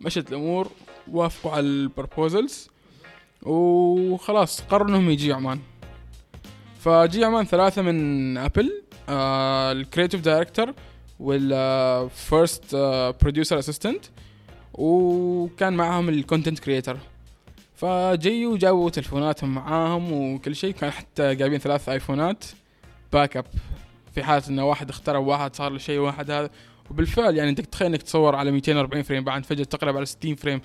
مشت الأمور وافقوا على ال proposals وخلاص قرروا إنهم يجي عمان. فجي عمان ثلاثة من Apple ال creative director وال first producer assistant وكان معاهم ال content creator فجيوا وجابوا تلفوناتهم معاهم وكل شيء كان حتى جايبين ثلاث ايفونات backup في حالة إنه واحد اخترب، واحد صار له شيء واحد هذا وبالفعل يعني انت تخيل إنك تصور على 240 frame بعد فجأة تقلب على 60 frame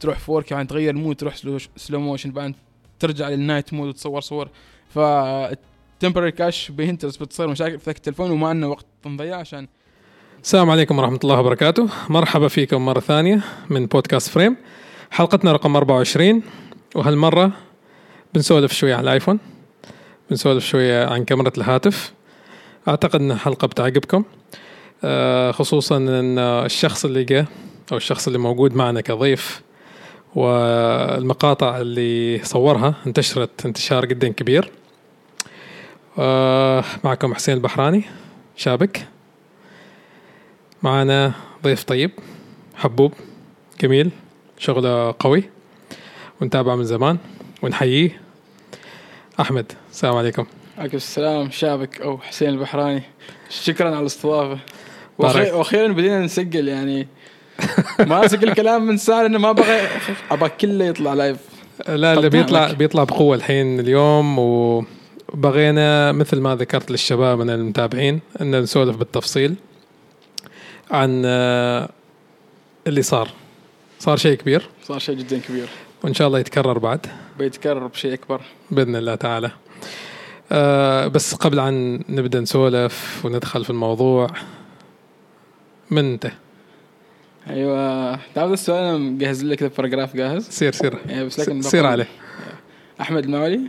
تروح 4K بعدين تغير ال mode تروح slow motion بعدين ترجع لل night mode وتصور صور. ف temporary cache بهنترز بتصير مشاكل في ذاك التلفون وما عندنا وقت نضيع عشان السلام عليكم ورحمة الله وبركاته. مرحبا فيكم مرة ثانية من بودكاست Frame حلقتنا رقم 24 وهالمرة بنسولف شوية عن الآيفون بنسولف شوية عن كاميرا الهاتف. أعتقد إن الحلقة بتعجبكم. خصوصا إن الشخص اللي جاء أو الشخص اللي موجود معنا كضيف والمقاطع اللي صورها انتشرت انتشار جدا كبير. آه، معكم حسين البحراني شابك. معنا ضيف طيب حبوب جميل شغله قوي ونتابعه من زمان ونحييه. أحمد السلام عليكم. عليكم السلام شابك أو حسين البحراني. شكرا على الاستضافة. وأخيرا بدينا نسجل يعني. ما اسجل كلام من ساعة لأنه ما بغى أبغى كله يطلع لايف لا اللي بيطلع نعمك. بيطلع بقوة الحين اليوم وبغينا مثل ما ذكرت للشباب من المتابعين إن نسولف بالتفصيل عن آه، اللي صار. صار شيء كبير. صار شيء جدا كبير. وإن شاء الله يتكرر بعد. بيتكرر بشيء أكبر. بإذن الله تعالى. آه بس قبل عن نبدأ نسولف وندخل في الموضوع من انت؟ أيوه. تعرف السؤال؟ أنا مجهز لك كذا paragraph جاهز. سير سير. يعني بس لكن سير عليه. أحمد المعولي.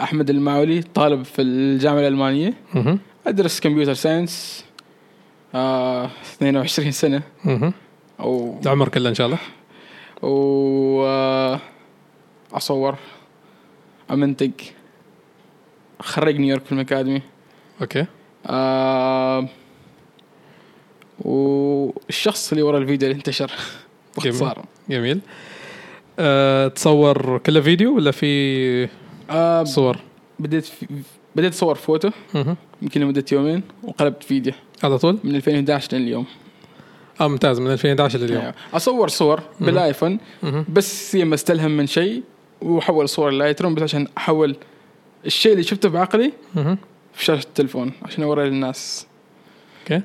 أحمد المعولي طالب في الجامعة الألمانية. مهم. أدرس computer science آه 22 سنة. مهم. أو العمر كله إن شاء الله؟ و آه، أصور أمنتج خريج New York Film Academy okay. آه والشخص اللي ورا الفيديو اللي انتشر باختصار جميل أه تصور كله فيديو ولا في آه صور؟ بديت في بديت اصور فوتو. يمكن لمدة يومين وقلبت فيديو على طول؟ من 2011 لليوم آه ممتاز من 2011 لليوم أيوة. أصور صور بالايفون. بس هي استلهم من شيء وأحول صور Lightroom بس عشان أحول الشيء اللي شفته بعقلي. في شاشة التلفون عشان اوري للناس okay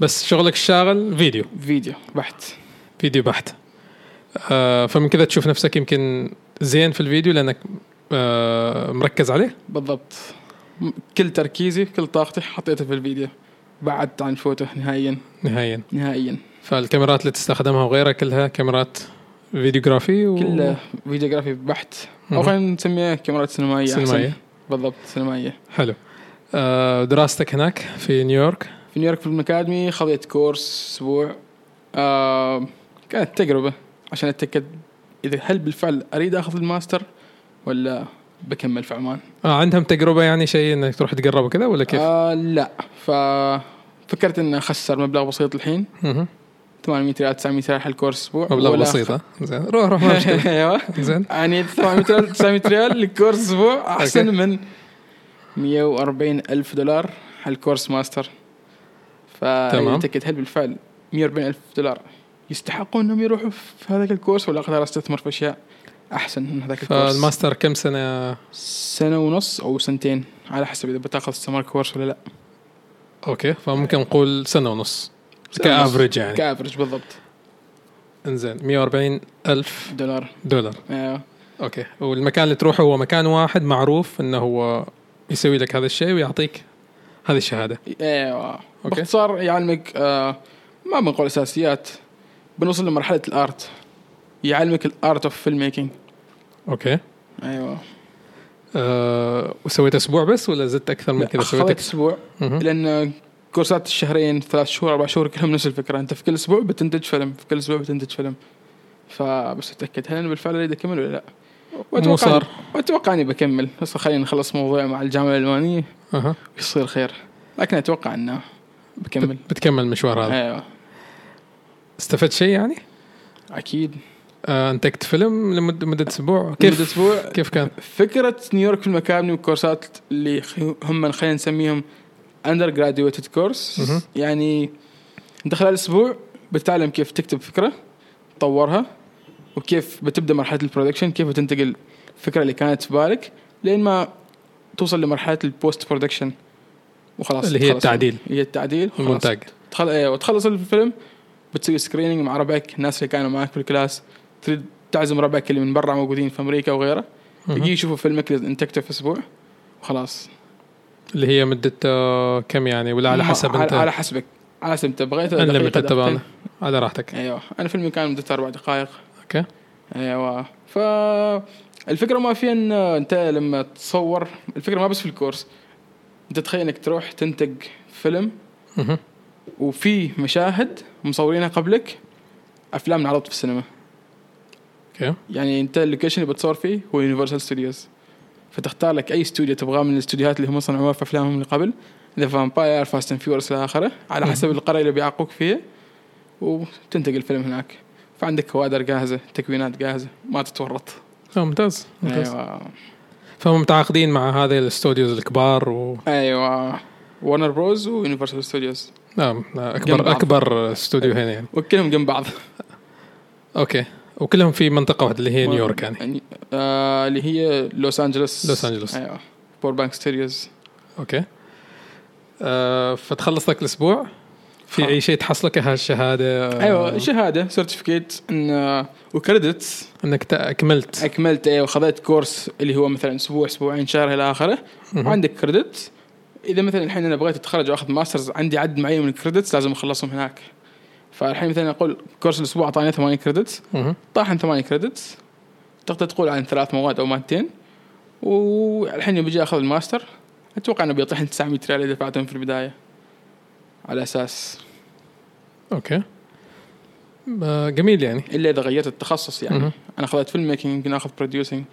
بس شغلك الشاغل فيديو. فيديو بحت. فيديو بحت. آه فمن كذا تشوف نفسك يمكن زين في الفيديو لأنك آه مركز عليه؟ بالضبط. كل تركيزي كل طاقتي حطيتها في الفيديو. بعدت عن الفوتو نهائيا. نهائيا. نهائيا. فالكاميرات اللي تستخدمها وغيرها كلها كاميرات videography و... كله videography بحت. أو. خلينا نسميها كاميرات سينمائية أحسن. سينمائية. بالضبط سينمائية. حلو. آه دراستك هناك في نيويورك؟ في New York Film Academy خذيت course أسبوع. آه كانت تجربة عشان أتأكد إذا هل بالفعل أريد أخذ الماستر ولا بكمل في عمان. آه عندهم تجربة يعني شيء إنك تروح تقرب وكذا ولا كيف؟ آه لا. ففكرت ان أخسر مبلغ بسيط الحين. مهم. 800 ريال 900 ريال على ال course أسبوع. مبلغ بسيط ها؟ زين. روح روح ما أيوه. زين. يعني 800 ريال 900 ريال ل course أسبوع أحسن من 140 ألف دولار على ال course master. تمام. فتأكد هل بالفعل 140 ألف دولار يستحقون إنهم يروحوا في هذاك ال course ولا أقدر أستثمر في أشياء أحسن من هذاك ال course؟ فال master كم سنة؟ سنة ونص أو سنتين على حسب إذا بتأخذ summer course ولا لا. okay فممكن نقول سنة ونص. ك average يعني. ك average بالضبط. إنزين 140 ألف دولار. دولار. أيوه. okay والمكان اللي تروحه هو مكان واحد معروف إنه هو يسوي لك هذا الشيء ويعطيك هذه الشهادة. أيوه باختصار يعلمك آه ما بنقول أساسيات بنوصل لمرحلة ال art. يعلمك ال art of filmmaking okay. أيوه. أه وسويت أسبوع بس ولا زدت أكثر من كذا؟ سويت أسبوع. لأن كورسات الشهرين ثلاث شهور أربع شهور كلهم نفس الفكرة. أنت في كل أسبوع بتنتج فيلم في كل أسبوع بتنتج فيلم. فبس أتأكد هل أنا بالفعل أريد أكمل ولا لا. مو صار وأتوقع إني بكمل. بس خلينا نخلص موضوع مع الجامعة الألمانية. أها. ويصير خير. لكن أتوقع إنه بكمل. بت- بتكمل المشوار هذا. أيوه. استفدت شيء يعني؟ أكيد. آه أنتجت فيلم لمدة مده أسبوع. كيف لمدة أسبوع. كيف كان؟ فكرة نيويورك في المكابني والكورسات اللي هم خلينا نسميهم undergraduated course. يعني انت خلال أسبوع بتتعلم كيف تكتب فكرة تطورها وكيف بتبدأ مرحلة ال production كيف بتنتقل الفكرة اللي كانت في بالك لين ما توصل لمرحلة ال post production وخلاص اللي هي. التعديل. هي التعديل. المونتاج تخل... أيوه تخلص الفيلم بتسوي screening مع ربعك الناس اللي كانوا معك في ال class تريد تعزم ربعك اللي من برا موجودين في أمريكا وغيره. يجي يشوفوا فيلمك اللي انتجته في أسبوع وخلاص اللي هي مدة آه كم يعني ولا على حسب انت على حسب على حسب انت بغيت unlimited طبعا. على راحتك أيوه أنا فيلمي كان مدته أربع دقائق okay. أيوه. ف الفكرة ما في أن أنت لما تصور الفكرة ما بس في ال course. أنت تخيل إنك تروح تنتج فيلم. وفي مشاهد مصورينها قبلك أفلام انعرضت في السينما. okay. يعني أنت ال location اللي بتصور فيه هو Universal Studios فتختار لك أي استوديو تبغاه من الاستوديوهات اللي هم صنعوها في أفلامهم اللي قبل. The Vampire Fast and Furious إلى آخره. على حسب القريه اللي بيعاقوك فيها وتنتقل الفيلم هناك. فعندك كوادر جاهزة تكوينات جاهزة ما تتورط. ممتاز ممتاز. أيوه. فهم متعاقدين مع هذه ال studios الكبار و أيوه. Warner Bros و Universal Studios نعم أكبر. أكبر استوديو هنا يعني. وكلهم جنب بعض. okay. وكلهم في منطقة واحدة اللي هي نيويورك يعني. آه اللي هي لوس انجلوس لوس أنجلوس. أيوه. Burbank Studios okay. آه فتخلص لك الأسبوع. في. أي شيء تحصلك هالشهاده أيوه شهادة certificate إن و credits إنك أكملت. أكملت أيوه خذيت course اللي هو مثلا أسبوع أسبوعين شهر إلى آخره. وعندك credit إذا مثلا الحين أنا بغيت أتخرج وأخذ masters عندي عدد معين من ال credits لازم أخلصهم هناك. فالحين مثلا أقول course الأسبوع أعطاني 8 credits. طاحن 8 credits تقدر تقول عن ثلاث مواد أو مادتين. والحين يوم بيجي أخذ الماستر أتوقع إنه بيطيحني 900 ريال إذا دفعتهم في البداية. على أساس. okay. جميل يعني. إلا إذا غيرت التخصص يعني. مهم. أنا أخذت filmmaking يمكن أخذ producing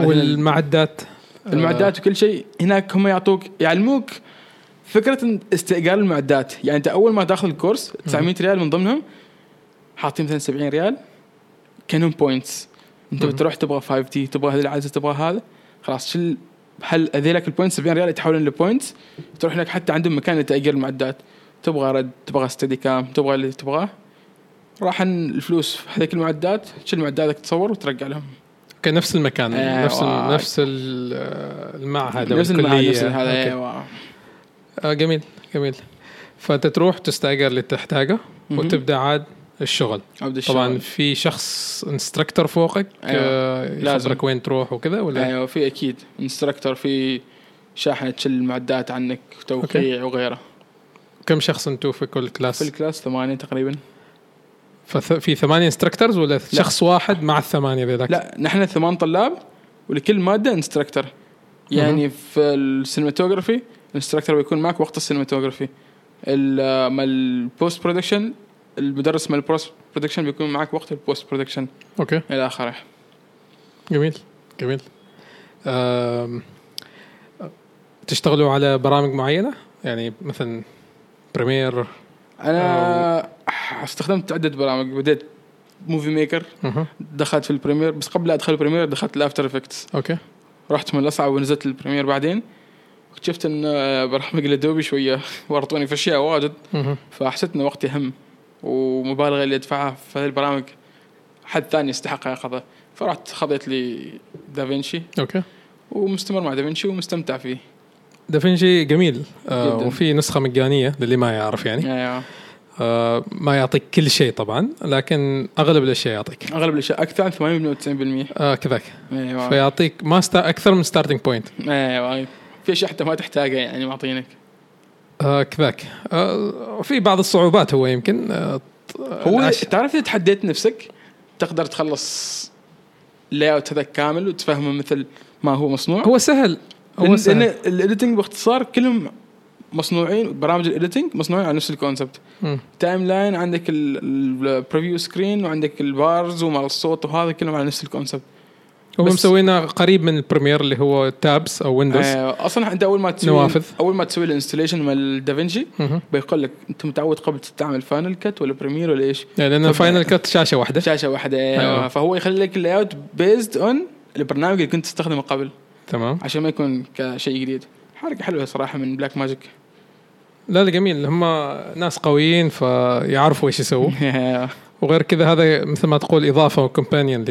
والمعدات؟ المعدات وكل شيء. هناك هم يعطوك يعلموك فكرة استئجار المعدات. يعني أنت أول ما تاخذ ال course 900 ريال من ضمنهم حاطين مثلا 70 ريال. كانهم points أنت. بتروح تبغى 5D تبغى هذه العدسة تبغى هذا. خلاص شل هل هذيلك ال points 70 ريال يتحولون ل points تروح هناك حتى عندهم مكان لتاجير المعدات. تبغى RED تبغى Steadicam تبغى اللي تبغاه. راح الفلوس في هذيك المعدات تشيل معداتك تصور وترجع لهم. okay نفس المكان أيوة. نفس ال نفس ال- المعهد نفس المعهد نفس هذا. أيوه آه جميل جميل. فأنت تروح تستأجر اللي تحتاجه. وتبدأ عاد الشغل. عبد طبعا الشغل. في شخص instructor فوقك أيوة. آه لازم. يخبرك وين تروح وكذا ولا؟ أيوه في أكيد instructor في شاحنة تشيل المعدات عنك توقيع وغيره. كم شخص أنتم في كل في class ال class ثمانية تقريبا. فث- في ثمانية instructors ولا شخص واحد مع الثمانية ذيك لا نحن ثمان طلاب ولكل مادة instructor يعني في ال cinematography ال instructor بيكون معك وقت ال cinematography ال- مال ال post production المدرس مال ال post production بيكون معك وقت ال post production okay. إلى آخره. جميل. جميل. تشتغلوا على برامج معينة؟ يعني مثلا بريمير أنا استخدمت عدة برامج. بديت موفي ميكر. دخلت في البريمير بس قبل لا أدخل البريمير دخلت After Effects okay. رحت من الاصعب ونزلت البريمير بعدين. اكتشفت إن برامج الأدوبي شوية ورطوني في أشياء واجد. فحسيت إن وقتي هم ومبالغة اللي أدفعها في هذه البرامج حد ثاني يستحق يأخذها. فرحت خذيت لي دافنشي okay. ومستمر مع دافنشي ومستمتع فيه. دافنشي جميل. آه جداً. وفي نسخة مجانية للي ما يعرف يعني. أيوه آه ما يعطيك كل شيء طبعا لكن أغلب الأشياء يعطيك. أغلب الأشياء أكثر عن 80% و90% آه كذاك. أيوه فيعطيك ما أكثر من starting point أيوه في أشياء حتى ما تحتاجها يعني معطينك آه كذاك. آه في بعض الصعوبات هو يمكن آه هو العش- تعرف إذا تحديت نفسك تقدر تخلص ال layout هذا كامل وتفهمه مثل ما هو مصنوع؟ هو سهل هو لأن سهل. ال editing باختصار كلهم مصنوعين برامج ال editing مصنوعين على نفس ال concept. timeline عندك ال preview screen وعندك ال bars ومع الصوت وهذا كلهم على نفس ال concept هم بس- مسوينه قريب من البريمير اللي هو tabs أو windows آه أصلا انت أول ما تسوي نوافذ. أول ما تسوي ال installation مال دافنشي. بيقول لك أنت متعود قبل تستعمل Final Cut ولا بريمير ولا إيش؟ يعني لأن Final Cut شاشة واحدة شاشة واحدة أيوة. أيوة. فهو يخلي لك ال layout based on البرنامج اللي كنت تستخدمه قبل تمام عشان ما يكون كشيء جديد حركة حلوة صراحة من بلاك ماجيك لا لا جميل هم ناس قويين فيعرفوا إيش يسووا وغير كذا هذا مثل ما تقول إضافة و companion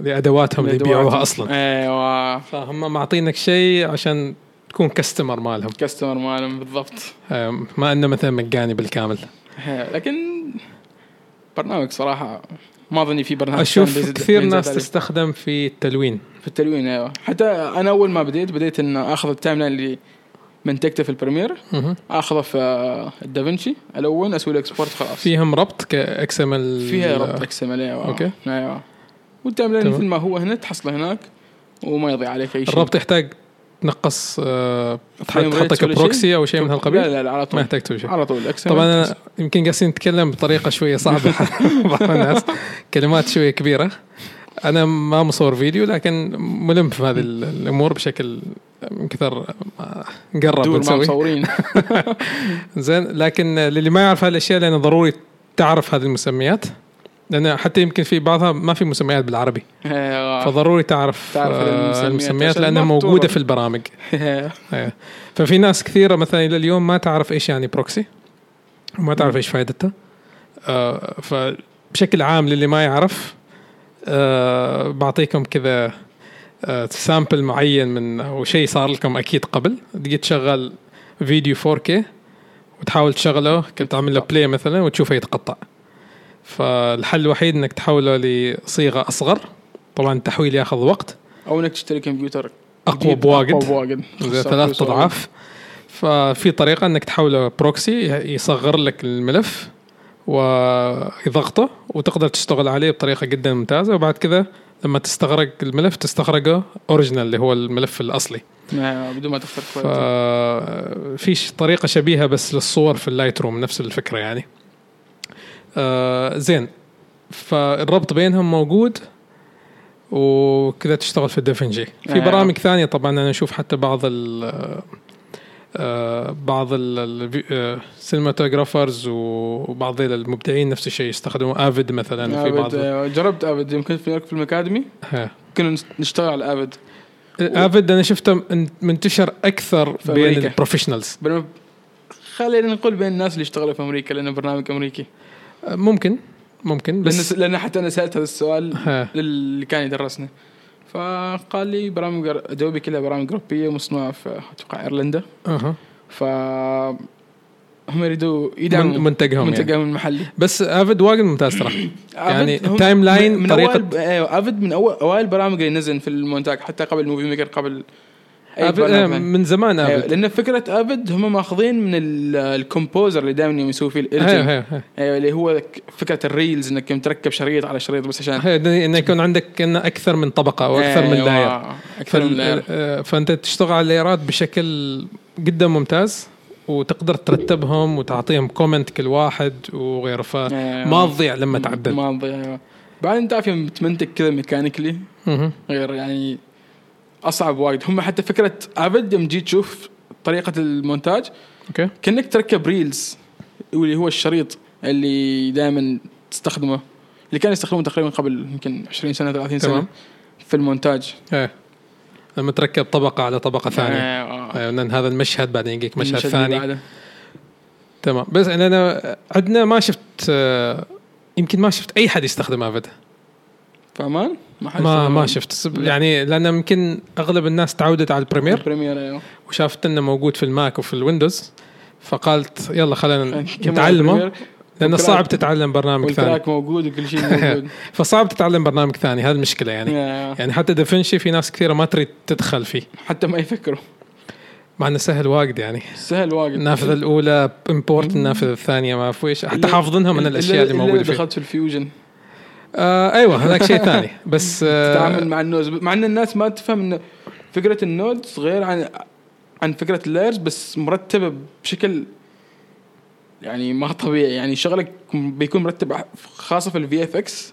لأدواتهم اللي يبيعوها أصلا. إيوه. فهم معطينك شيء عشان تكون customer مالهم. customer مالهم بالضبط. آه، ما إنه مثلا مجاني بالكامل. لكن برنامج صراحة ما أظني في برنامج أشوف كثير ناس عليه. تستخدم في التلوين. في التلوين إيوه. حتى أنا أول ما بديت بديت ان أخذ ال timeline اللي منتجته في البريمير. أخذه في آه، الدافنشي الون أسوي له export خلاص. فيهم ربط ك XML؟ فيها ربط XML أيوه. okay. أيوه. مثل ما هو هنا تحصله هناك وما يضيع عليك أي شيء. الربط يحتاج تنقص آه، تحطه ك proxy؟ أو شيء من هالقبيل؟ لا لا على ما طول يحتاج تسوي شيء. على طول طبعا أنا يمكن قاعدين نتكلم بطريقة شوية صعبة. بعض الناس. كلمات شوية كبيرة. أنا ما مصور فيديو لكن ملم في هذه ال- الأمور بشكل من كثر ما نقرب ونسوي مصورين زين لكن للي ما يعرف هالاشياء لأنه ضروري تعرف هذه المسميات لأن حتى يمكن في بعضها ما في مسميات بالعربي أيوة. فضروري تعرف, تعرف آه، المسميات المسميات لأنها موجودة. في البرامج إيه. ففي ناس كثيرة مثلا إلى اليوم ما تعرف إيش يعني proxy وما تعرف إيش فائدتها آه فبشكل عام للي ما يعرف آه بعطيكم كذا آه sample معين من أو شيء صار لكم أكيد قبل. تجي تشغل فيديو 4K وتحاول تشغله كنت تعمل له play مثلا وتشوفه يتقطع. فالحل الوحيد إنك تحوله لصيغة أصغر. طبعا التحويل ياخذ وقت. أو إنك تشتري كمبيوتر أقوى بواجد أقوى بواجد ثلاث أضعاف. ففي طريقة إنك تحوله proxy يصغر لك الملف. ويضغطه وتقدر تشتغل عليه بطريقة جدا ممتازة. وبعد كذا لما تستخرج الملف تستخرجه original اللي هو الملف الأصلي. آه، بدون ما تخسر quality ففي ش- طريقة شبيهة بس للصور في ال Lightroom نفس الفكرة يعني. آه زين. فالربط بينهم موجود وكذا تشتغل في الدافنشي في آه. برامج ثانية طبعا أنا أشوف حتى بعض ال بعض ال cinematographers وبعض المبدعين نفس الشيء يستخدموا Avid مثلا في بعض آه، جربت Avid يمكن في في الأكاديمي ها. كنا نشتغل على Avid Avid أنا شفته من- منتشر أكثر بين. ال professionals خلينا نقول بين الناس اللي يشتغلوا في أمريكا لأنه برنامج أمريكي ممكن ممكن بس لأن حتى أنا سألت هذا السؤال. للي كان يدرسنا فقال لي برامج ادوبي كلها برامج أوروبية مصنوعه في أتوقع إيرلندا. أها. ف هم يريدوا يدعموا من- منتجهم يعني. منتجهم المحلي. بس Avid واجد ممتاز صراحة. يعني التايم لاين من أوائل أيوه Avid من أوائل البرامج اللي نزل في المونتاج حتى قبل Movie Maker قبل برنامج آه،. من زمان أيوة، Avid لأن فكرة Avid هم ماخذين من ال- ال composer اللي دائما يسوي فيه هي. أيوه اللي هو فكرة ال reels إنك تركب شريط على شريط بس عشان انه يكون عندك أكثر من طبقة أو أكثر من أيوة، layer أكثر من layer آه، فأنت تشتغل على ال layer ات بشكل جدا ممتاز وتقدر ترتبهم وتعطيهم comment كل واحد وغيره. فما تضيع لما تعدل ما تضيع. بعدين تعرف يوم تمنتج كذا mechanically. غير يعني أصعب وايد. هم حتى فكرة Avid يوم تجي تشوف طريقة المونتاج okay. كأنك تركب reels واللي هو الشريط اللي دائما تستخدمه اللي كان يستخدمه تقريبا قبل يمكن 20 سنة 30 سنة تمام. في المونتاج. إيه. لما تركب طبقة على طبقة ثانية. آه، آه، لأن هذا المشهد بعدين يجيك مشهد ثاني. تمام. بس أنا عندنا ما شفت آه، يمكن ما شفت أي حد يستخدم Avid في عمان؟ ما حد ما. ما شفت. يعني لأن يمكن أغلب الناس تعودت على ال Premiere. ال Premiere أيوه. وشافت إنه موجود في الماك وفي الويندوز. فقالت يلا خلينا نتعلمه لأنه صعب تتعلم برنامج ثاني. وال crack موجود وكل شيء موجود. فصعب تتعلم برنامج ثاني هذه المشكلة يعني. يعني حتى دافنشي في ناس كثيرة ما تريد تدخل فيه. حتى ما يفكروا. مع إنه سهل واجد يعني. سهل واجد. النافذة الأولى import النافذة الثانية ما في إيش. حتى حافظينها من الأشياء اللي إلا موجوده فيه. دخلت في ال Fusion آه أيوه هذاك شيء ثاني. بس آه تتعامل مع ال nodes. مع إن الناس ما تفهم إن فكرة ال nodes غير عن عن فكرة ال layers بس مرتبة بشكل يعني ما طبيعي. يعني شغلك بيكون مرتب خاصة في ال VFX.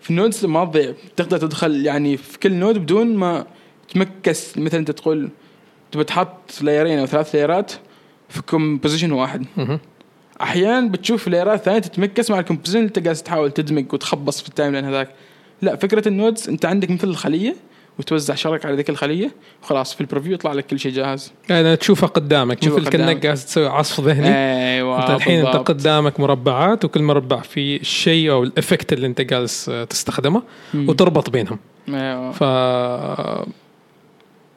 في ال nodes ما تضيع تقدر تدخل يعني في كل node بدون ما تمكس. مثلا أنت تقول تبي تحط لايرين أو ثلاث لايرات في composition واحد. أحيانا بتشوف لايرات ثانية تتمكس مع ال composition اللي أنت جالس تحاول تدمج وتخبص في ال timeline هذاك. لا فكرة ال nodes أنت عندك مثل الخلية وتوزع شغلك على ذيك الخلية وخلاص في ال preview يطلع لك كل شيء جاهز. يعني تشوفها قدامك مثل كأنك. قاعد تسوي عصف ذهني. أيوه أنت الحين أنت. قدامك مربعات وكل مربع فيه الشيء أو ال effect اللي أنت جالس تستخدمه مم. وتربط بينهم. أيوه. ف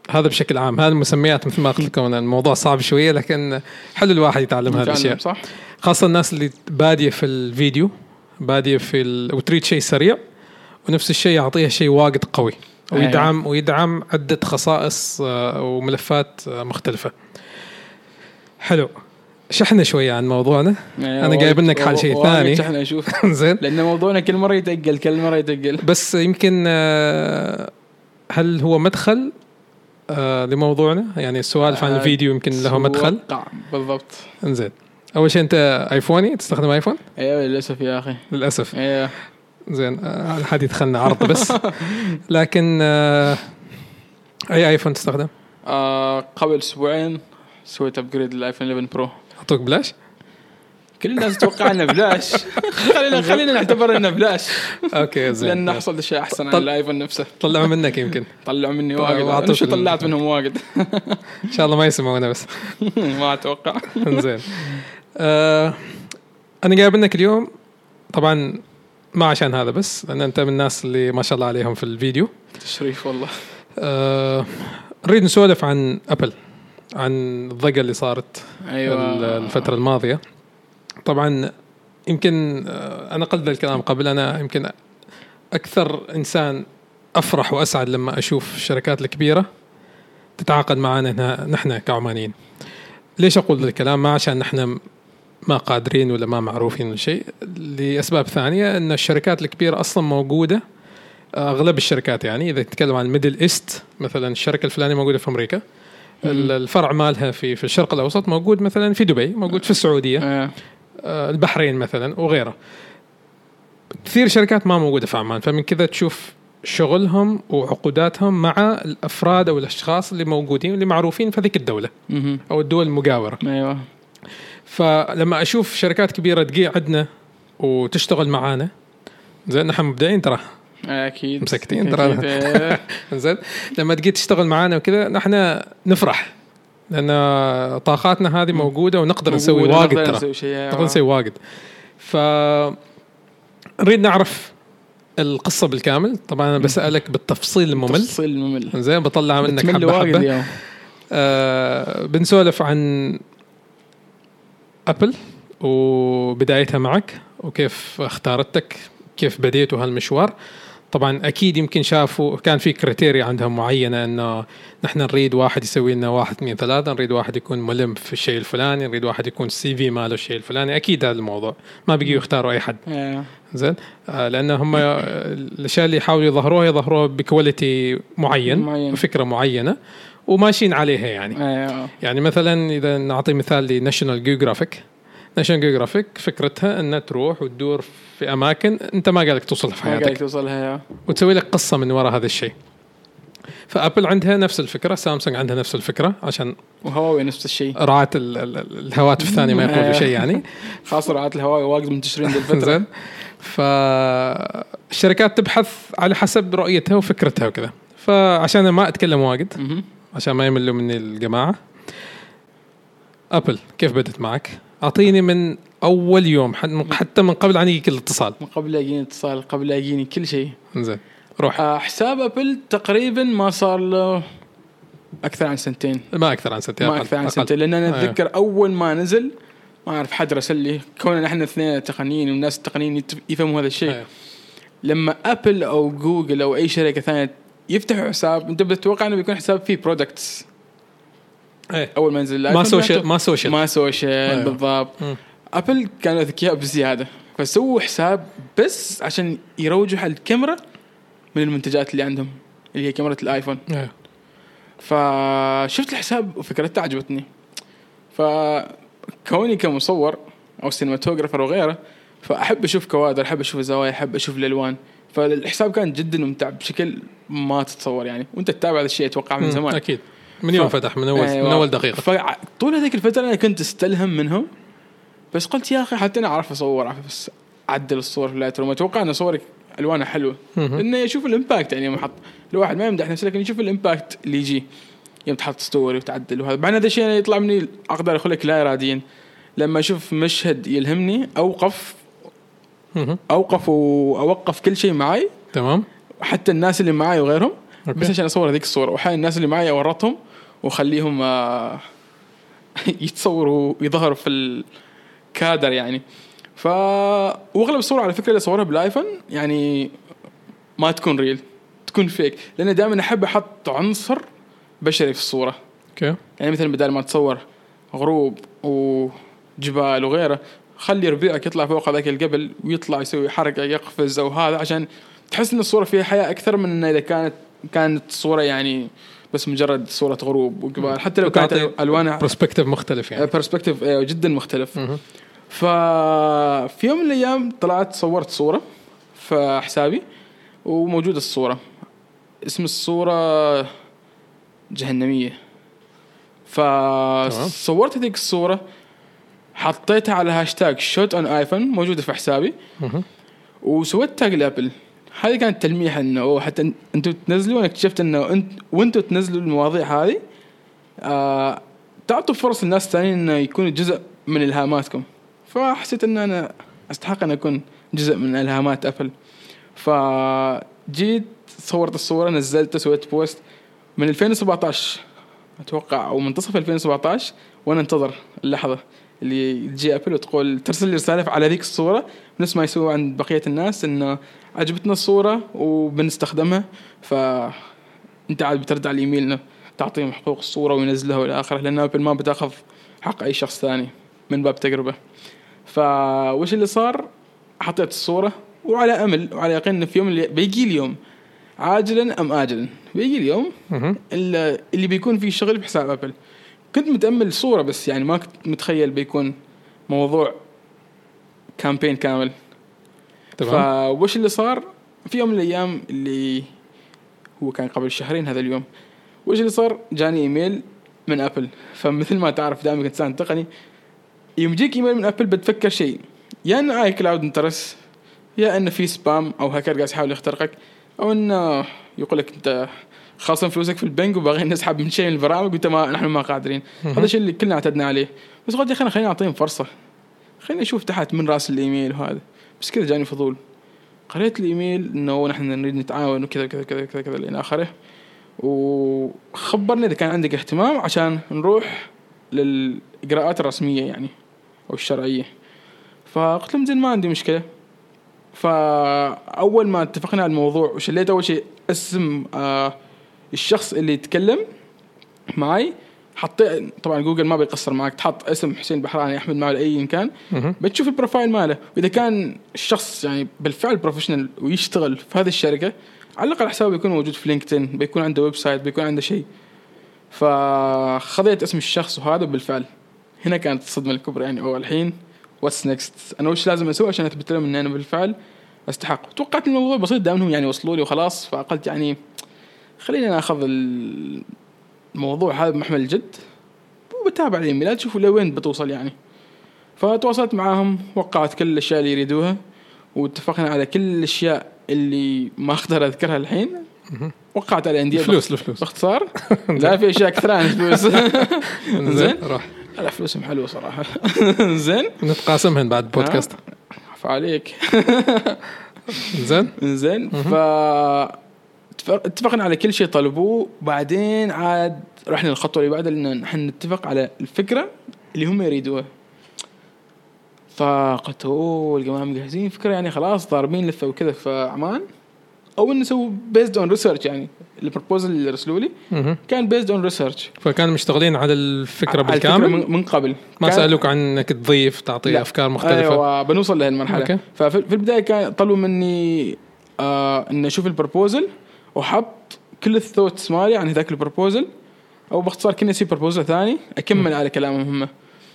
هذا بشكل عام. هذه المسميات مثل ما قلت لكم الموضوع صعب شوية لكن حلو الواحد يتعلم هذه الأشياء. صح؟ خاصة الناس اللي بادية في الفيديو بادية في ال... وتريد شيء سريع ونفس الشيء يعطيها شيء واجد قوي أيوة. ويدعم ويدعم عدة خصائص آه، وملفات آه، مختلفة. حلو. شحنا شوية عن موضوعنا. أيوة، أنا جايب لك على شيء ثاني. إحنا نشوف زين. لأن موضوعنا كل مرة يتقل كل مرة يتقل. بس يمكن آه، هل هو مدخل لموضوعنا؟ يعني السوالف عن الفيديو يمكن له مدخل. بالضبط. انزين أول شيء أنت آيفوني؟ تستخدم آيفون؟ أيوه للأسف يا أخي. للأسف. أيوه زين آه، حد يدخلنا عرض بس. لكن آه، أي آيفون تستخدم؟ آه قبل أسبوعين سويت upgrade للآيفون 11 Pro. أعطوك بلاش؟ كل الناس تتوقع إنه بلاش. خلينا خلينا نعتبر إنه بلاش. okay زين لأن حصل اشياء أحسن عن الآيفون نفسه. طلعوا منك يمكن. طلعوا مني واجد. أنا شو طلعت منهم واجد؟ إن شاء الله ما يسمعونا بس. ما أتوقع. زين. آه أنا جايب لك اليوم طبعا ما عشان هذا بس لأن أنت من الناس اللي ما شاء الله عليهم في الفيديو. تشريف والله. آه نريد نسولف عن أبل عن الضجة اللي صارت ال- الفترة الماضية. طبعا يمكن آه، أنا قلت ذا الكلام قبل أنا يمكن أكثر إنسان أفرح وأسعد لما أشوف الشركات الكبيرة تتعاقد معنا نحن كعمانيين. ليش أقول ذا الكلام؟ ما عشان نحن ما قادرين ولا ما معروفين ولا شيء. لأسباب ثانية إن الشركات الكبيرة أصلا موجودة أغلب الشركات يعني إذا تتكلم عن Middle East مثلا الشركة الفلانية موجودة في أمريكا. ال- الفرع مالها في في الشرق الأوسط موجود مثلا في دبي موجود في السعودية آه. آه، البحرين مثلا وغيره. كثير شركات ما موجودة في عمان فمن كذا تشوف شغلهم وعقوداتهم مع الأفراد أو الأشخاص اللي موجودين اللي معروفين في هذيك الدولة. أو الدول المجاورة. أيوه. فلما أشوف شركات كبيرة تجي عندنا وتشتغل معانا زين نحن مبدئيا ترى. أكيد. مسكتين. ترى. زين لما تجي تشتغل معانا وكذا نحن نفرح لأن طاقاتنا هذه موجودة ونقدر نسوي موجودة، واجد نقدر ترى. نسوي شيء نقدر نسوي واجد. ف نريد نعرف القصة بالكامل. طبعا أنا بسألك بالتفصيل الممل. تفصيل ممل. زين بطلع منك واجد حبة اليوم. آه بنسولف عن أبل وبدايتها معك وكيف اختارتك؟ كيف بديتوا هالمشوار طبعا أكيد يمكن شافوا كان في criteria عندهم معينة إنه نحن نريد واحد يسوي لنا واحد اثنين ثلاثة نريد واحد يكون ملم في الشيء الفلاني نريد واحد يكون ال CV ماله الشيء الفلاني. أكيد هذا الموضوع. ما بيجوا يختاروا أي حد. إيه. زين؟ آه لأن هم الأشياء اللي يحاولوا يظهروها يظهروها ب quality معين معين. وفكره معينة. وماشيين عليها يعني. أيوه يعني مثلا إذا نعطي مثال لناشونال جيوغرافيك ناشونال جيوغرافيك فكرتها انها تروح وتدور في أماكن أنت ما قالك توصلها في ما قاعد حياتك. توصلها وتسوي لك قصة من وراء هذا الشيء. فأبل عندها نفس الفكرة سامسونج عندها نفس الفكرة عشان وهواوي نفس الشيء. رعاة ال- ال- الهواتف الثانية ما يقولوا شيء يعني. خاصة رعاة الهواوي واجد منتشرين ذي الفترة. زين. فالشركات تبحث على حسب رؤيتها وفكرتها وكذا. فعشان ما أتكلم واجد. عشان ما يملوا مني الجماعة أبل كيف بدت معك؟ أعطيني من أول يوم حت- حتى من قبل عن يجيك الاتصال من قبل لا يجيني اتصال قبل لا يجيني كل شيء زين روح آه، حساب أبل تقريبا ما صار له أكثر عن سنتين ما أكثر عن سنتين ما أكثر عن. سنتين لأن أنا أيوه. أتذكر أول ما نزل ما أعرف حد رسل لي كوننا إحنا اثنين تقنيين والناس التقنيين يفهموا هذا الشيء أيوه. لما أبل أو جوجل أو أي شركة ثانية يفتحوا حساب. انت بتتوقع انه بيكون حساب فيه products إيه. أول ما ينزل. ما social ما social ما social أيوه. بالضبط. مم. أبل كانوا ذكياء بزيادة. فسووا حساب بس عشان يروجوا على الكاميرا من المنتجات اللي عندهم اللي هي كاميرا الآيفون. أيوه. فشفت الحساب وفكرته عجبتني. فكوني كمصور أو cinematographer وغيره فأحب أشوف كوادر أحب أشوف الزوايا أحب أشوف الألوان. فالحساب كان جدا ممتع بشكل ما تتصور يعني. وأنت تتابع هذا الشيء أتوقع من. زمان. أكيد. من يوم ف- فتح من اول أيوة. من أول دقيقة. فطول هذيك الفترة أنا كنت أستلهم منهم بس قلت يا أخي حتى أنا أعرف اصور اعرف بس أعدل الصور في Lightroom أتوقع أن صوري الوانها حلوة. لأنه يشوف ال impact يعني يوم حط الواحد ما يمدح نفسه لكن يشوف ال impact اللي يجي يوم تحط story وتعدل وهذا. بعدين هذا الشيء يطلع مني أقدر أقول لك لا اراديا. لما أشوف مشهد يلهمني أوقف مهم. أوقف كل شيء معي. تمام. حتى الناس اللي معي وغيرهم. okay. بس عشان أصور هذيك الصورة. واحيانا الناس اللي معي أورطهم وأخليهم آه، يتصوروا يظهروا في الكادر يعني. ف وأغلب الصور على فكرة اللي أصورها بالآيفون يعني ما تكون real تكون fake لأن دائما أحب أحط عنصر بشري في الصورة. okay. يعني مثلا بدل ما تصور غروب وجبال وغيره خلي ربيعك يطلع فوق هذاك الجبل ويطلع يسوي حركة يقفز أو هذا عشان تحس إن الصورة فيها حياة أكثر من إذا كانت كانت صورة يعني بس مجرد صورة غروب وجبال حتى لو كانت الوانها perspective مختلف يعني. perspective جدا مختلف. ففي يوم من الأيام طلعت صورت صورة في حسابي وموجودة الصورة. اسم الصورة جهنمية. فصورت هذيك الصورة حطيتها على هاشتاج shot on iPhone موجودة في حسابي. وسويت tag لابل هذه كانت تلميح إنه أوه حتى أنتم تنزلوا أنا اكتشفت إنه انت وأنتم تنزلوا المواضيع هذه آه تعطوا فرص للناس الثانيين إنه يكونوا جزء من إلهاماتكم. فحسيت إن أنا أستحق إن أكون جزء من إلهامات أبل. فجيت صورت الصورة نزلتها سويت post. من 2017 أتوقع أو منتصف 2017 وأنا انتظر اللحظة. اللي تجي أبل وتقول ترسل لي رسالة على ذيك الصورة نفس ما يسووا عند بقية الناس انه عجبتنا الصورة وبنستخدمها ف أنت عاد بترد على الإيميل إنه تعطيهم حقوق الصورة وينزلها والى آخره لأن أبل ما بتأخذ حق أي شخص ثاني من باب تجربة. فوش اللي صار؟ حطيت الصورة وعلى أمل وعلى يقين إنه في يوم اللي بيجي اليوم عاجلا أم اجلا؟ بيجي اليوم. اللي اللي بيكون فيه شغل بحساب أبل. كنت متأمل صورة بس يعني ما كنت متخيل بيكون موضوع campaign كامل. تمام. فوش اللي صار؟ في يوم من الأيام اللي هو كان قبل شهرين هذا اليوم وش اللي صار؟ جاني إيميل من ابل فمثل ما تعرف دائما كنت انسان تقني يوم يجيك إيميل من ابل بتفكر شيء. يا ان iCloud انترس يا ان في سبام أو هاكر قاعد يحاول يخترقك أو إنه يقول لك أنت خاصم فلوسك في البنك وباغيين نسحب من شيء من البرامج وانت ما نحن ما قادرين. هذا الشيء اللي كلنا اعتدنا عليه. بس قلت يا أخي خليني أعطيهم فرصة. خليني أشوف تحت من رأس الإيميل وهذا. بس كذا جاني فضول. قريت الإيميل إنه نحن نريد نتعاون وكذا كذا كذا كذا كذا إلى آخره. وخبرني إذا كان عندك اهتمام عشان نروح للإجراءات الرسمية يعني أو الشرعية. فقلت لهم زين ما عندي مشكلة. فأول ما اتفقنا على الموضوع وشليت أول شيء اسم آه الشخص اللي يتكلم معي حطيت طبعا جوجل ما بيقصر معك تحط اسم حسين بحراني أحمد معه أي كان. بتشوف ال profile ماله. وإذا كان الشخص يعني بالفعل professional ويشتغل في هذه الشركة على الأقل حسابه بيكون موجود في لينكدين بيكون عنده website بيكون عنده شيء. فخذيت اسم الشخص وهذا بالفعل. هنا كانت الصدمة الكبرى يعني أو الحين what's next أنا وش لازم أسوي عشان أثبت لهم ان أنا بالفعل أستحق؟ توقعت الموضوع بسيط دامهم يعني وصلوا لي وخلاص فقلت يعني خلينا ناخذ الموضوع هذا بمحمل الجد وبتابع الايميلات شوفوا لوين بتوصل يعني. فتواصلت معاهم وقعت كل الأشياء اللي يريدوها واتفقنا على كل الأشياء اللي ما أقدر أذكرها الحين. وقعت على إندية فلوس الفلوس. باختصار. لا في أشياء كثير عن الفلوس. زين. روح لا فلوسهم حلوة صراحة. زين. نتقاسمهن بعد بودكاست. عفا عليك. زين. زين. ف اتفقنا على كل شيء طلبوه. بعدين عاد رحنا للخطوة اللي بعدها لأن نحن نتفق على الفكرة اللي هم يريدوها. فقلت أوه الجماعة مجهزين فكرة يعني خلاص ضاربين لفة وكذا. في عمان أو نسوي based on research يعني ال proposal اللي رسلوا لي. كان based on research فكانوا مشتغلين على الفكرة بالكامل؟ من, من قبل. ما سألوك عن إنك تضيف تعطي لا. أفكار مختلفة؟ أيوه بنوصل لهالمرحلة. okay. ففي في البداية كان طلبوا مني آه إني أشوف ال proposal واحط كل ال thoughts مالي عن هذاك ال proposal أو باختصار كنا نسوي proposal ثاني أكمل على كلامهم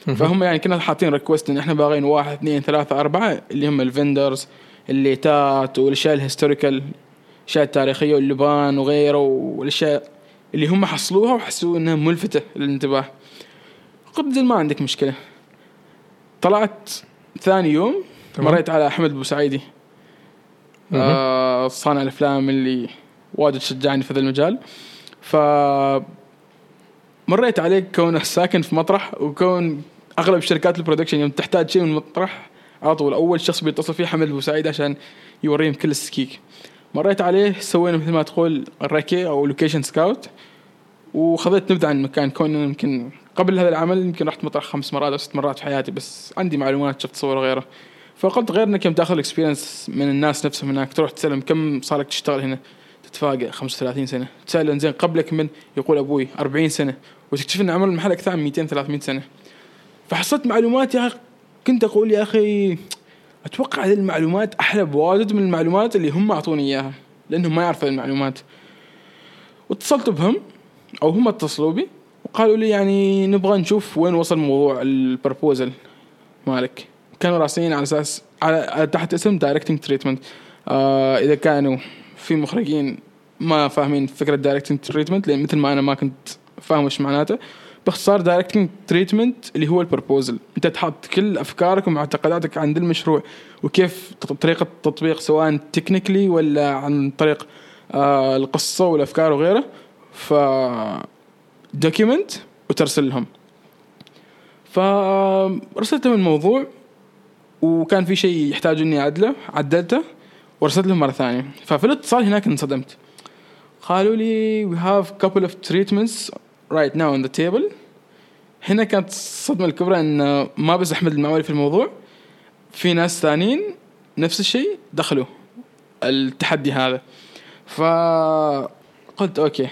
هم. فهم يعني كنا حاطين request إن إحنا باغين واحد اثنين ثلاثة أربعة اللي هم ال vendors الليتات والأشياء الهيستوريكال الاشياء التاريخية واللبان وغيره والأشياء اللي هم حصلوها وحسوا إنها ملفتة للانتباه قلت ما عندك مشكلة طلعت ثاني يوم. مريت على أحمد بوسعيدي. آه صانع الأفلام اللي واجد شجعني في هذا المجال. ف مريت عليه كونه ساكن في مطرح وكون أغلب شركات ال production يوم تحتاج شيء من مطرح على طول أول شخص بيتصل فيه حمد بوسعيد عشان يوريهم كل السكيك. مريت عليه سوينا مثل ما تقول recce أو location scout وخذيت نبذة عن المكان كون يمكن قبل هذا العمل يمكن رحت مطرح خمس مرات أو ست مرات في حياتي بس عندي معلومات شفت صور وغيره فقلت غير انك يوم تاخذ ال experience من الناس نفسهم هناك تروح تسألهم كم صار لك تشتغل هنا. تتفاجئ 35 سنة تسالهم زين قبلك من يقول أبوي 40 سنة وتكتشف إن عمر المحل أكثر من 200 300 سنة. فحصلت معلومات يا أخي كنت أقول يا أخي أتوقع هذه المعلومات أحلى بواجد من المعلومات اللي هم أعطوني إياها لأنهم ما يعرفوا المعلومات. واتصلت بهم أو هم اتصلوا بي وقالوا لي يعني نبغى نشوف وين وصل موضوع ال proposal مالك. كانوا راسلين على أساس على- تحت اسم directing treatment آه إذا كانوا في مخرجين ما فاهمين فكرة directing treatment لأن مثل ما أنا ما كنت فاهم وش معناته باختصار directing treatment اللي هو ال proposal أنت تحط كل أفكارك ومعتقداتك عن ذا المشروع وكيف طريقة التطبيق سواء technically ولا عن طريق آه القصة والأفكار وغيره ف document وترسل لهم فرسلت لهم الموضوع وكان في شيء يحتاج إني أعدله عدلته. ورسلت لهم مرة ثانية. ففي الاتصال هناك انصدمت. قالوا لي we have couple of treatments right now on the table. هنا كانت الصدمة الكبرى إن ما بس أحمد المعولي في الموضوع في ناس ثانيين نفس الشيء دخلوا التحدي هذا. فقلت أوكي.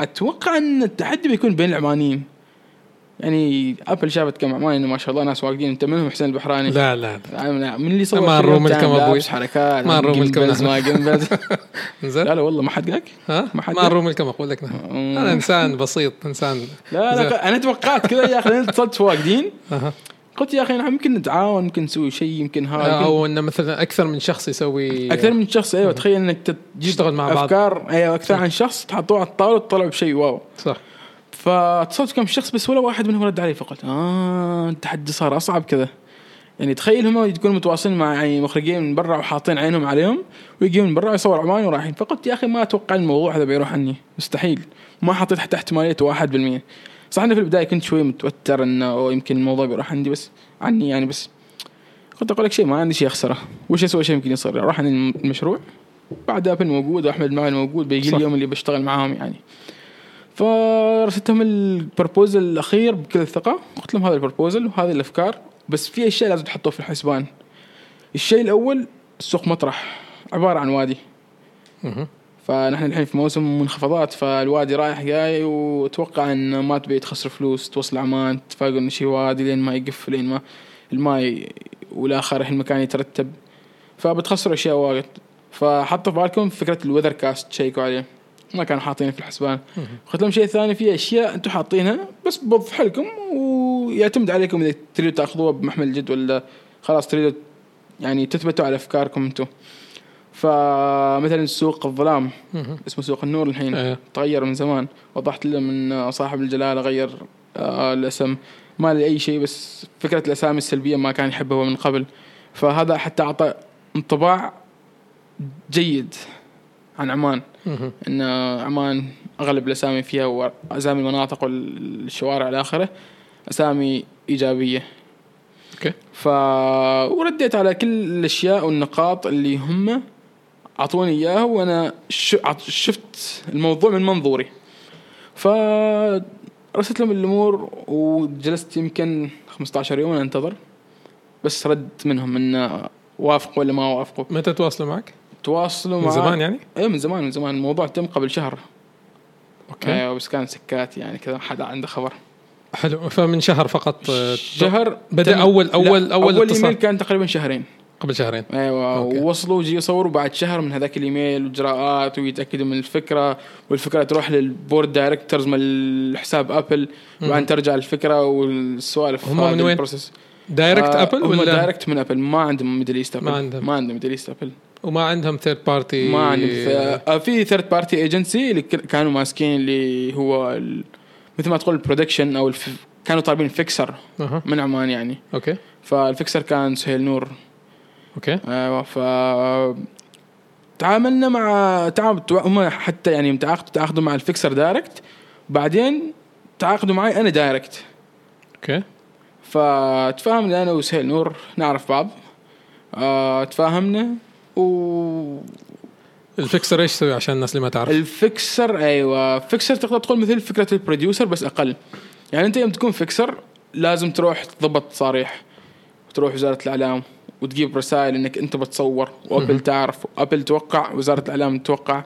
أتوقع إن التحدي بيكون بين العمانيين. يعني ابل شافت كم عماني ما شاء الله ناس واقدين أنت منهم حسين البحراني؟ لا لا لا، من اللي صور ما نروم أبوي. لابس حركات ما نروم ما جنبز زين. لا لا والله ما حد قالك. ها؟ ما حد ما نروم الكم أقول لك. أنا إنسان بسيط إنسان. لا. لا أنا توقعت كذا يا أخي اتصلت واقدين. قلت يا أخي نعم يمكن نتعاون يمكن نسوي شيء يمكن هذا أو إنه مثلا أكثر من شخص يسوي أكثر من شخص أيوه تخيل إنك تشتغل مع بعض. أفكار أيوه أكثر عن شخص تحطوه على الطاولة وتطلعوا بشيء wow. صح. فاتصلت كم شخص بس ولا واحد منهم رد علي فقلت آه التحدي صار أصعب كذا. يعني تخيل هم يكونوا متواصلين مع يعني مخرجين من برا وحاطين عينهم عليهم ويجي من برا يصور عماني ورايحين. فقلت يا أخي ما أتوقع الموضوع هذا بيروح عني مستحيل. ما حطيت حتى احتمالية 1% صح اني في البداية كنت شوي متوتر إنه يمكن الموضوع بيروح عندي بس عني يعني بس. قلت أقول لك شيء ما عندي شيء أخسره. وش أسوي؟ شيء يمكن يصير. راح عن المشروع. بعد أبل موجود وأحمد معي موجود بيجي صح. اليوم اللي بشتغل معاهم يعني. فرسلت لهم ال proposal الأخير بكل ثقه قلت لهم هذا ال proposal وهذه الأفكار بس في أشياء لازم تحطوها في الحسبان. الشيء الأول السوق مطرح عبارة عن وادي. فنحن الحين في موسم منخفضات فالوادي رايح جاي وأتوقع إن ما تبي تخسر فلوس توصل عمان تفاجئ ان شي وادي لين ما يقف لين ما الماي والاخر المكان يترتب. فبتخسروا أشياء واجد. فحطوا في بالكم فكرة الوذر كاست تشيكوا عليه ما كانوا حاطينه في الحسبان. قلت لهم شيء ثاني في أشياء أنتم حاطينها بس بوضح حالكم ويعتمد عليكم إذا تريدوا تأخذوها بمحمل الجد ولا خلاص تريدوا يعني تثبتوا على أفكاركم أنتم فمثلا سوق الظلام. اسمه سوق النور الحين إيه. تغير من زمان وضحت لهم ان صاحب الجلالة غير آه الأسم ما لي أي شيء بس فكرة الأسامي السلبية ما كان يحبها من قبل فهذا حتى أعطى انطباع جيد عن عمان. إن عمان أغلب الأسامي فيها وأسامي المناطق والشوارع إلى آخره أسامي إيجابية. أوكي. ف ورديت على كل الأشياء والنقاط اللي هم أعطوني إياها وأنا شفت الموضوع من منظوري. ف رسلت لهم الأمور وجلست يمكن 15 يوم أنتظر بس رد منهم إن وافقوا ولا ما وافقوا. متى تواصلوا معك؟ تواصلوا من مع زمان يعني؟ إيه من زمان من زمان. الموضوع تم قبل شهر. okay. أيوه بس كان سكات يعني كذا حدا عنده خبر. حلو. فمن شهر فقط آه، شهر لا، أول- أول أول اتصال. إيميل كان تقريبا شهرين. قبل شهرين. أيوه okay. ووصلوا وجي يصوروا بعد شهر من هذاك الإيميل وإجراءات ويتأكدوا من الفكرة والفكرة تروح لل board directors من الحساب أبل وبعدين ترجع الفكرة والسوالف هم من وين؟ الـ process. direct آه، أبل ولا؟ direct من أبل. ما عندهم Middle East أبل. ما عندهم. ما عندهم ميدل إيست أبل. وما عندهم third party ما عندهم آه، في third party agency اللي كانوا ماسكين اللي هو ال... مثل ما تقول الـ production أو الف... كانوا طالبين fixer أها. من عمان يعني. أوكي. فالـ fixer كان سهيل نور. أوكي. أيوه ف تعاملنا مع تعامل هم حتى يعني متعاقد تعاقدوا مع الـ fixer direct بعدين تعاقدوا معي أنا direct أوكي. فتفاهمنا أنا وسهيل نور نعرف بعض. آه تفاهمنا. و الـ fixer إيش يسوي عشان الناس اللي ما تعرف؟ الـ fixer أيوه fixer تقدر تقول مثل فكرة الـ producer بس أقل. يعني أنت يوم تكون fixer لازم تروح تضبط تصاريح وتروح وزارة الإعلام وتجيب رسائل إنك أنت بتصور وأبل تعرف وأبل توقع وزارة الإعلام توقع.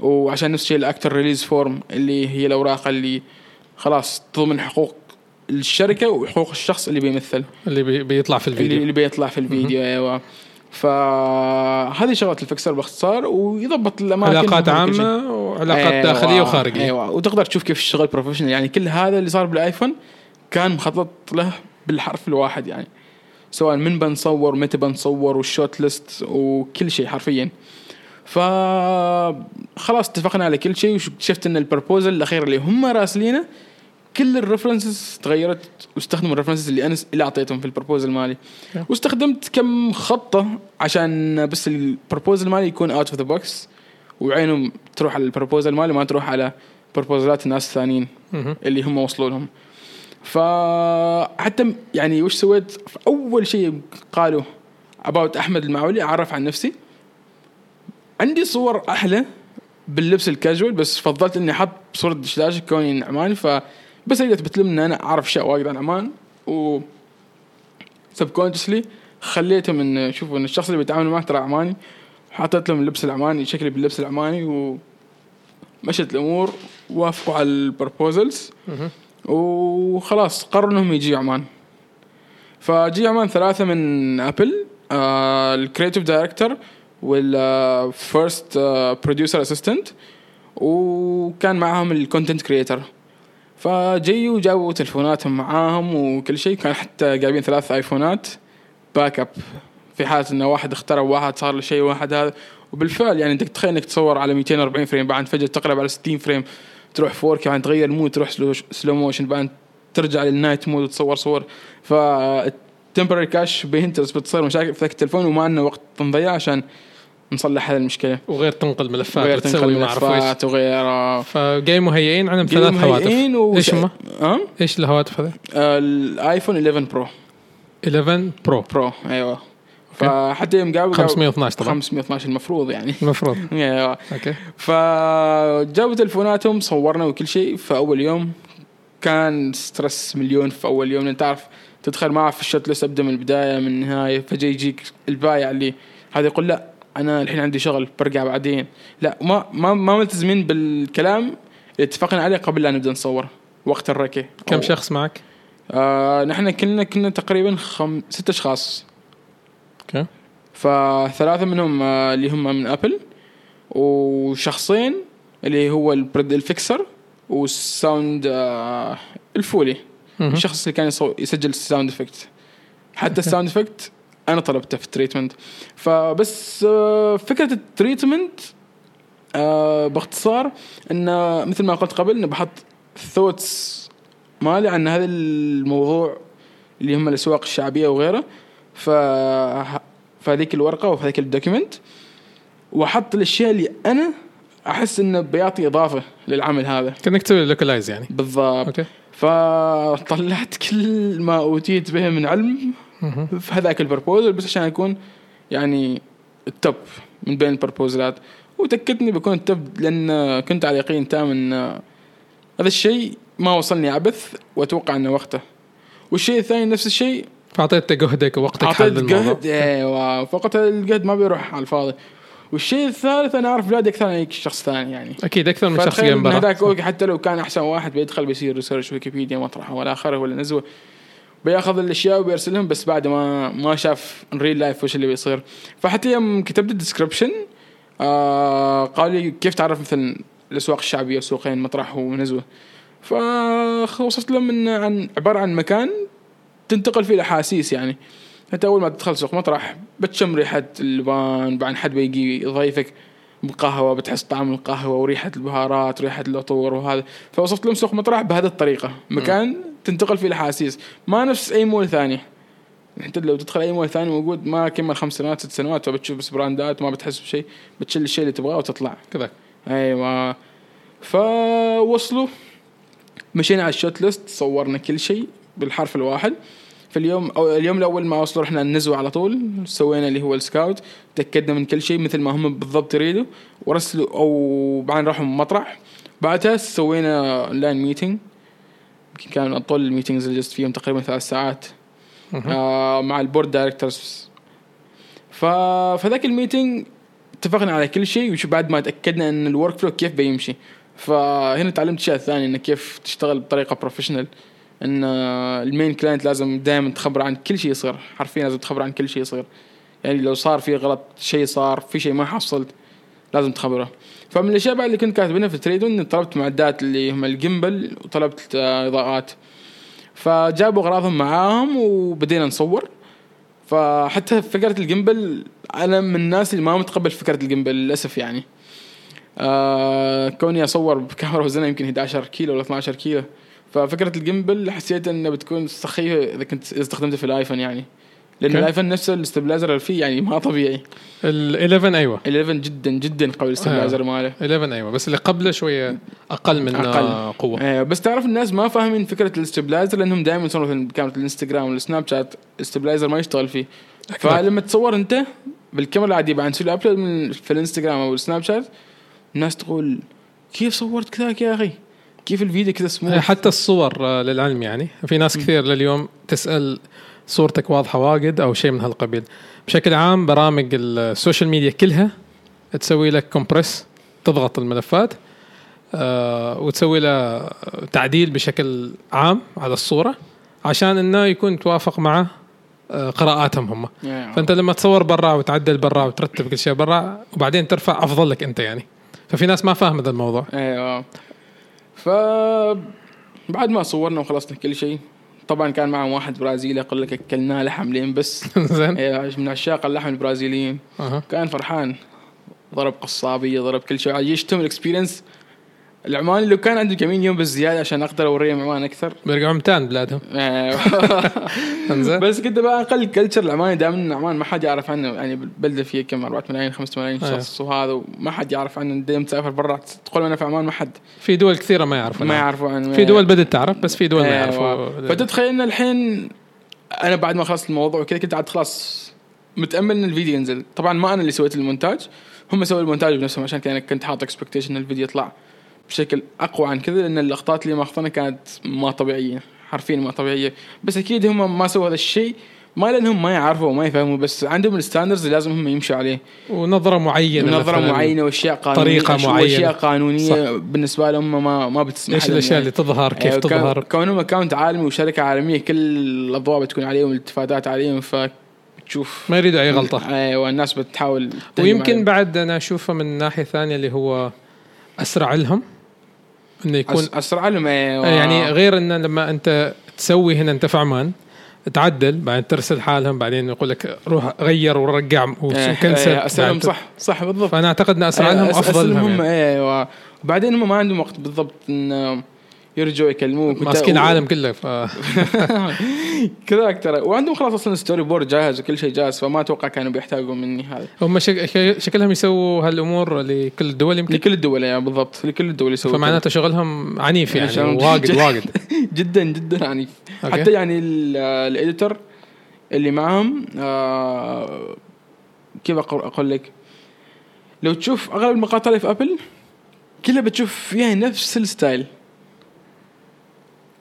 وعشان نفس الشيء الأكتر release form اللي هي الأوراق اللي خلاص تضمن حقوق الشركة وحقوق الشخص اللي بيمثل. اللي بي- بيطلع في اللي, الفيديو. اللي بيطلع في الفيديو أيوه. فهذه شغله الـ fixer باختصار ويضبط الأماكن علاقات. عامة وعلاقات أيوة داخلية وخارجية. أيوه وتقدر تشوف كيف الشغل professional يعني كل هذا اللي صار بالـ iPhone كان مخطط له بالحرف الواحد يعني. سواء من بنصور متى بنصور والـ shot list وكل شيء حرفيا. ف خلاص اتفقنا على كل شيء وشفت إن الـ proposal الأخير اللي هم راسلينه كل الـ references تغيرت واستخدموا الـ references اللي أنا اللي أعطيتهم في الـ proposal مالي. واستخدمت كم خطة عشان بس الـ proposal مالي يكون out of the box وعينهم تروح على الـ proposal مالي ما تروح على proposal ات الناس الثانيين. اللي هم وصلوا لهم فحتى يعني وش سويت أول شيء قالوا about أحمد المعولي أعرف عن نفسي عندي صور أحلى باللبس الكاجوال بس فضلت إني أحط صورة دشداشه كوني عماني فبس اريد اثبت لهم ان أنا أعرف أشياء وايد عن عمان و subconsciously خليتهم ان شوفوا إن الشخص اللي بيتعامل معه ترى عماني حطيت لهم اللبس العماني شكلي باللبس العماني ومشت الأمور وافقوا على الـ proposals. وخلاص قرروا إنهم يجي عمان فجي عمان ثلاثة من ابل آه الـ creative director والـ first producer assistant وكان معاهم الـ content creator فجيوا وجابوا تلفوناتهم معاهم وكل شيء. كان حتى جايبين ثلاث iPhone ات backup في حالة إنه واحد اخترب واحد صار له شيء واحد هذا. وبالفعل يعني انت تخيل إنك تصور على 240 frame بعد فجأة تقلب على 60 frame تروح 4K بعدين تغير mode تروح slow, motion بعدين ترجع للـ night mode وتصور صور. ف كاش بينترس بتصير مشاكل في التلفون وما عندنا وقت نضيع عشان نصلح هذه المشكلة. وغير تنقل ملفات غير وتسوي تنقل ملفات وغير فجاي مهيئين عندهم ثلاث هواتف. إيش هم؟ ها؟ إيش الهواتف هذه؟ آه، الـ iPhone 11 Pro. 11 Pro. Pro أيوه. فحتى يوم قابل 512 طبعا. 512 المفروض يعني. المفروض. أيوه. أوكي. فجابوا تلفوناتهم صورنا وكل شيء في أول يوم. كان stress مليون في أول يوم. لأن تعرف تدخل معه في الـ shot list ابدا من البداية من النهاية فجأة يجيك البايع اللي هذا يقول لا أنا الحين عندي شغل برجع بعدين لا ما ما ما ملتزمين بالكلام اللي اتفقنا عليه قبل لا نبدأ نصور وقت الركه كم شخص معك؟ آه نحن كنا كنا تقريبا خم... ست أشخاص أوكي فثلاثة منهم آه اللي هم من ابل وشخصين اللي هو البرد الـ fixer والـ sound آه الـ foley. الشخص اللي كان. يسجل الـ sound effect حتى الـ sound effect أنا طلبته في الـ treatment فبس آه فكرة الـ treatment آه باختصار انه مثل ما قلت قبل انه بحط thoughts مالي عن هذا الموضوع اللي هم الأسواق الشعبية وغيره. ف في هذيك الورقة وفي هذيك الـ document وأحط الأشياء اللي أنا أحس إنه بيعطي إضافة للعمل هذا. كأنك تسوي localize يعني. بالضبط. أوكي. فطلعت كل ما أوتيت به من علم. في هذاك الـ proposal بس عشان اكون يعني الـ top من بين الـ proposal ات وتأكدني بكون الـ top لأن كنت على يقين تام إن هذا الشيء ما وصلني عبث وأتوقع إنه وقته. والشيء الثاني نفس الشيء. فاعطيت جهدك ووقتك أعطيت جهد أيوه فقط الجهد ما بيروح على الفاضي. والشيء الثالث أنا أعرف بلادي أكثر من شخص ثاني يعني. أكيد أكثر من شخص هذاك أوكي حتى لو كان أحسن واحد بيدخل بيصير research ويكيبيديا مطرحه ولا آخره ولا نزوه. بياخذ الأشياء وبيرسلهم بس بعد ما ما شاف real life وش اللي بيصير. فحتى يوم كتبت الـ description آه قال لي كيف تعرف مثلا الأسواق الشعبية سوقين مطرح ونزوة. فوصفت لهم انه عن عبارة عن مكان تنتقل فيه الأحاسيس يعني. انت أول ما تدخل سوق مطرح بتشم ريحة اللبان بعدين حد بيجي يضيفك بقهوة بتحس طعم القهوة وريحة البهارات وريحه العطور وهذا. فوصفت لهم سوق مطرح بهذه الطريقة. مكان تنتقل فيه الأحاسيس. ما نفس أي مول ثاني. أنت لو تدخل أي مول ثاني موجود ما كمل خمس سنوات ست سنوات فبتشوف بس براندات ما بتحس بشيء بتشيل الشيء اللي تبغاه وتطلع. كذا. أيوه. فوصلوا. مشينا على الـ shot list صورنا كل شيء بالحرف الواحد. في اليوم أو اليوم الأول ما وصلوا رحنا النزوة على طول. سوينا اللي هو الـ scout. تأكدنا من كل شيء مثل ما هم بالضبط يريدوا. ورسلوا أو بعدين راحوا مطرح. بعدها سوينا online meeting يمكن كان أطول الـ meetings اللي جلست فيهم تقريبا ثلاث ساعات آه مع الـ board directors ف فذاك الـ meeting اتفقنا على كل شيء وش بعد ما تأكدنا إن الـ workflow كيف بيمشي. فهنا تعلمت اشياء ثانية انه كيف تشتغل بطريقة professional إن ال main client لازم دائما تخبر عن كل شيء يصير حرفيا لازم تخبر عن كل شيء يصير. يعني لو صار في غلط شيء صار في شيء ما حصلت لازم تخبره. فمن الأشياء بعد اللي كنت كاتبينها في تريدون اني طلبت معدات اللي هم gimbal وطلبت آه، إضاءات. فجابوا أغراضهم معاهم وبدينا نصور. فحتى فكرة ال gimbal أنا من الناس اللي ما متقبل فكرة ال gimbal للأسف يعني. آه كوني أصور بكاميرا وزنها يمكن 11 كيلو ولا 12 كيلو. ففكرة ال gimbal حسيت إنها بتكون سخيفة إذا كنت استخدمته في الآيفون يعني. لأن. الآيفون نفسه ال stabilizer اللي فيه يعني ما طبيعي. ال 11 أيوه. 11 جدا جدا قوي ال stabilizer ماله. 11 أيوه. بس اللي قبله شوية أقل من أقل. آه، قوة. آه بس تعرف الناس ما فاهمين فكرة ال stabilizer لأنهم دائما يصوروا في كاميرا الإنستغرام والسناب شات ال stabilizer ما يشتغل فيه. أكيد. فلما تصور أنت بالكاميرا العادية بعدين تسوي upload من في الإنستغرام أو السناب شات الناس تقول كيف صورت كذاك يا أخي؟ كيف الفيديو كذا آه، سموث حتى الصور آه، للعلم يعني. في ناس كثير لليوم تسأل صورتك واضحة واجد أو شيء من هالقبيل. بشكل عام برامج ال social media كلها تسوي لك compress تضغط الملفات آه وتسوي له تعديل بشكل عام على الصورة عشان إنه يكون توافق مع آه قراءاتهم هم. فأنت لما تصور برا وتعدل برا وترتب كل شيء برا وبعدين ترفع أفضل لك أنت يعني. ففي ناس ما فاهمة ذا الموضوع. أيوه ف بعد ما صورنا وخلصنا كل شيء طبعا كان معهم واحد برازيلي أقول لك أكلناه لحم لين بس. زين. إيه، من عشاق اللحم البرازيليين. كان فرحان. ضرب قصابية ضرب كل شيء. يشتم ال experience العماني لو كان عنده كمين يوم بالزيادة عشان أقدر اوريهم عمان أكثر. بيرجعوا مال بلادهم. إيه. انزين. بس كنت بقى أقل culture العماني دائما عمان ما حد يعرف عنه. يعني البلده فيها كم؟ 4 ملايين 5 ملايين أيوه. شخص وهذا وما حد يعرف عنه. دائما تسافر برا تقول أنا في عمان ما حد. في دول كثيرة ما يعرفوا ما. يعرفوا عنه. في دول بدات تعرف بس في دول ما أيوة. يعرفوا فتتخيل ان الحين أنا بعد ما خلصت الموضوع وكذا كنت عاد خلاص متأمل إن الفيديو ينزل. طبعا ما أنا اللي سويت المونتاج هم سووا المونتاج بنفسهم عشان كذا أنا كنت حاط expectation الفيديو يطلع. بشكل أقوى عن كذا لأن اللقطات اللي ماخذنا كانت ما طبيعية حرفيا ما طبيعية بس أكيد هم ما سووا هذا الشيء ما لانهم ما يعرفوا وما يفهموا بس عندهم ال standards اللي لازم هم يمشوا عليه ونظرة معينة نظرة. معينة وأشياء قانونية طريقة أش- معينة. وأشياء قانونية صح. بالنسبة لهم ما ما بتسمح إيش الأشياء يعني. اللي تظهر كيف كون- تظهر كونهم account عالمي وشركة عالمية كل الأضواء بتكون عليهم الإلتفاتات عليهم فتشوف ما يريدوا أي غلطة أيوه الناس بتحاول ويمكن. بعد أنا أشوفه من ناحية ثانية اللي هو أسرع لهم إنه يكون أسرع لهم أيوة. يعني غير انه لما أنت تسوي هنا أنت في عمان تعدل بعدين ترسل حالهم بعدين يقول لك روح غير ورجع إيه، و cancel إيه، لهم بعد- صح صح بالضبط فأنا أعتقد إن اسرع لهم افضل لهم هم يعني. أيوه وبعدين هم ما عندهم وقت بالضبط ان يرجعوا يكلموك ماسكين العالم كله ف... كذاك ترى وعندهم خلاص أصلا storyboard جاهز وكل شيء جاهز فما أتوقع كانوا بيحتاجوا مني هذا. هم شك... شكلهم يسووا هالأمور لكل الدول يمكن؟ لكل الدول يعني بالضبط. لكل الدول يسووا. فمعناته شغلهم عنيف يعني شغلهم واجد جد- واجد. جدا جدا عنيف. okay. حتى يعني ال- ال editor اللي معهم آه كيف أقول لك؟ لو تشوف أغلب المقاطع اللي في ابل كلها بتشوف فيها نفس ال style.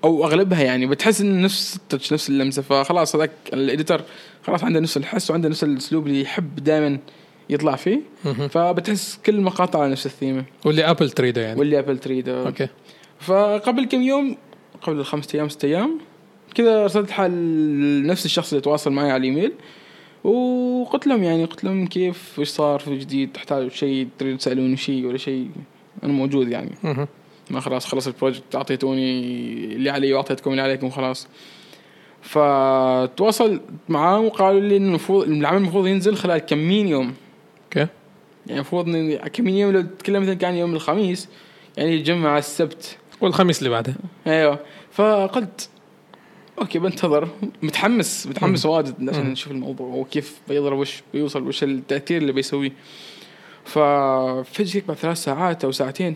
أو أغلبها يعني بتحس ان نفس ال touch نفس اللمسة فخلاص هذاك ال editor خلاص عنده نفس الحس وعنده نفس الأسلوب اللي يحب دائما يطلع فيه. فبتحس كل المقاطع على نفس الثيمة. واللي ابل تريده يعني. واللي ابل تريده okay. فقبل كم يوم قبل الخمسة أيام ست أيام كذا ارسلت حال نفس الشخص اللي تواصل معي على الإيميل. وقلت لهم يعني قلت لهم كيف وش صار في جديد تحتاجوا شيء تريدوا تسألوني شيء ولا شيء أنا موجود يعني. ما خلاص خلص ال project أعطيتوني اللي علي وأعطيتكم اللي عليكم خلاص. فتواصل معاه وقالوا لي إنه المفروض العمل المفروض ينزل خلال كمين يوم. okay. يعني المفروض كمين يوم؟ لو تتكلم مثلا كان يوم الخميس يعني الجمعة السبت. والخميس اللي بعده. أيوه. فقلت okay بنتظر. متحمس متحمس واجد عشان. نشوف الموضوع وكيف بيضرب وش بيوصل وش التأثير اللي بيسويه. ففجأة بعد ثلاث ساعات أو ساعتين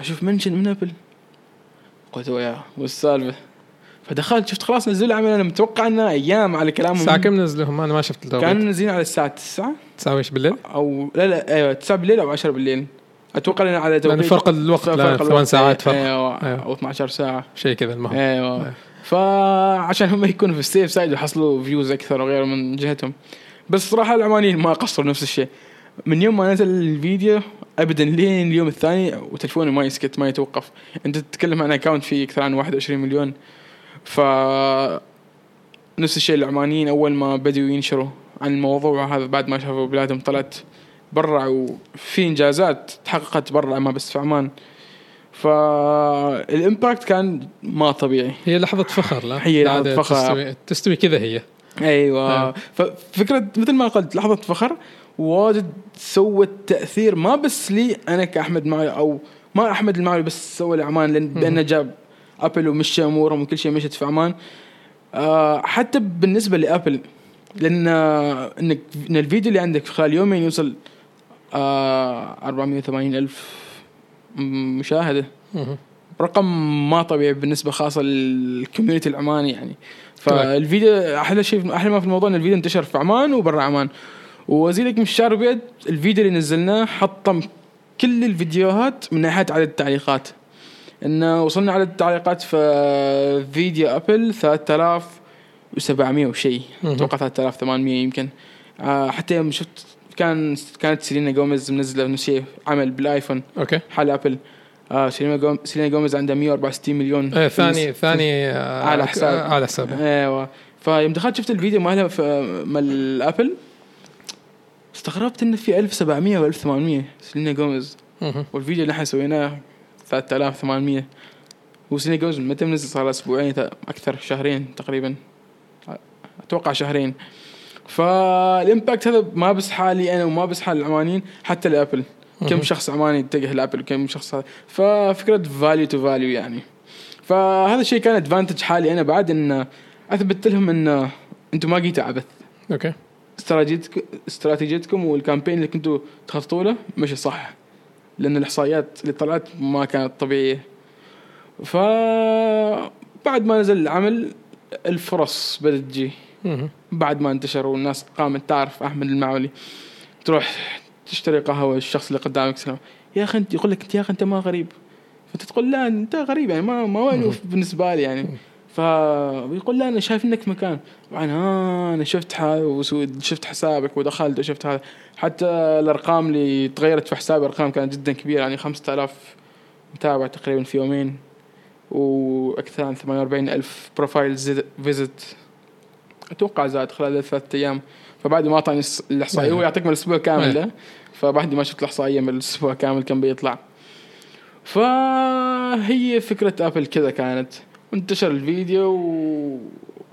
أشوف mention من أبل. قلت ويا والسالفه فدخلت شفت خلاص نزلوا العمل. أنا متوقع إنه أيام على كلامهم. الساعة كم نزلهم؟ أنا ما شفت التوقيت. كانوا منزلين على الساعة 9 تساوي إيش بالليل؟ أو لا لا أيوه 9 بالليل أو 10 بالليل. أتوقع إنه على توقيت. فرق الوقت فرق لا الوقت. ثمان ساعات فرق. أيوه أيوة. أو 12 ساعة. شيء كذا المهم. أيوه. أيوة. فعشان هم يكونوا في ال safe side ويحصلوا views أكثر وغيره من جهتهم. بس صراحة العمانيين ما قصروا نفس الشيء. من يوم ما نزل الفيديو ابدا لين اليوم الثاني وتلفوني ما يسكت ما يتوقف. أنت تتكلم عن account فيه أكثر عن 21 مليون. ف نفس الشيء العمانيين أول ما بدأوا ينشروا عن الموضوع هذا بعد ما شافوا بلادهم طلعت برا وفي إنجازات تحققت برا ما بس في عمان. فال impact كان ما طبيعي. هي لحظة فخر لا؟ هي عادة فخر. تستوي, تستوي كذا هي. أيوه. آه. ففكره مثل ما قلت لحظة فخر واجد سوت تأثير ما بس لي أنا كأحمد معي أو ما أحمد المعلي بس سوى لعمان لأن بأنه جاب أبل ومشى أمورهم وكل شيء مشت في عمان آه حتى بالنسبة لأبل لأن إنك إن الفيديو اللي عندك في خلال يومين يوصل آه 480 ألف مشاهدة. رقم ما طبيعي بالنسبة خاصة لل community العماني يعني. فالفيديو أحلى شيء أحلى ما في الموضوع إن الفيديو انتشر في عمان وبرا عمان. وأزيدك من الشعر بيت الفيديو اللي نزلناه حطم كل الفيديوهات من ناحية عدد التعليقات. انه وصلنا عدد التعليقات في فيديو أبل 3700 وشيء. أتوقع 3800 يمكن. آه حتى يوم شفت كان كانت سيلينا جوميز منزلة نفس الشيء عمل بالآيفون أوكي. حال أبل. آه سيلينا جوميز سيلينا جوميز عندها 164 مليون إيه ثاني. ثاني آه، على حساب. آه، على حساب. أيوه فيوم دخلت شفت الفيديو مالها مال أبل. استغربت انه في 1700 و 1800 سيلينا جوميز. والفيديو اللي إحنا سويناه 3800 وسيلينا جوميز متى منزل؟ صار أسبوعين أكثر شهرين تقريبا. أتوقع شهرين. فال impact هذا ما بس حالي أنا وما بس حال العمانيين حتى لأبل. كم. شخص عماني اتجه لأبل؟ وكم شخص هذا؟ ففكرة value to value يعني. فهذا الشيء كان advantage حالي أنا بعد إن أثبت لهم إن أنتم ما جيتوا عبث. أوكي. استراتيجيتكم استراتيجيتكم وال campaign اللي كنتوا تخططوا له مشي صح لأن الإحصائيات اللي طلعت ما كانت طبيعية. ف بعد ما نزل العمل الفرص بدأت تجي. بعد ما انتشر والناس قامت تعرف أحمد المعولي تروح تشتري قهوة الشخص اللي قدامك سلام. يا أخي انت يقول لك انت يا أخي أنت ما غريب. فأنت تقول لا أنت غريب يعني ما ما مألوف بالنسبة لي يعني. فيقول لا أنا شايف إنك مكان. طبعا ها أنا شفت شفت حسابك ودخلت وشفت هذا. حتى الأرقام اللي تغيرت في حسابي ارقام كانت جدا كبيرة يعني 5000 متابع تقريبا في يومين وأكثر عن 48 ألف profile visit أتوقع زاد خلال ثلاثة أيام. فبعد ما أعطاني الإحصائية هو يعطيك من الأسبوع كامل ده فبعد ما شفت الإحصائية من الأسبوع كامل كان بيطلع. فهي فكرة ابل كذا كانت. انتشر الفيديو و-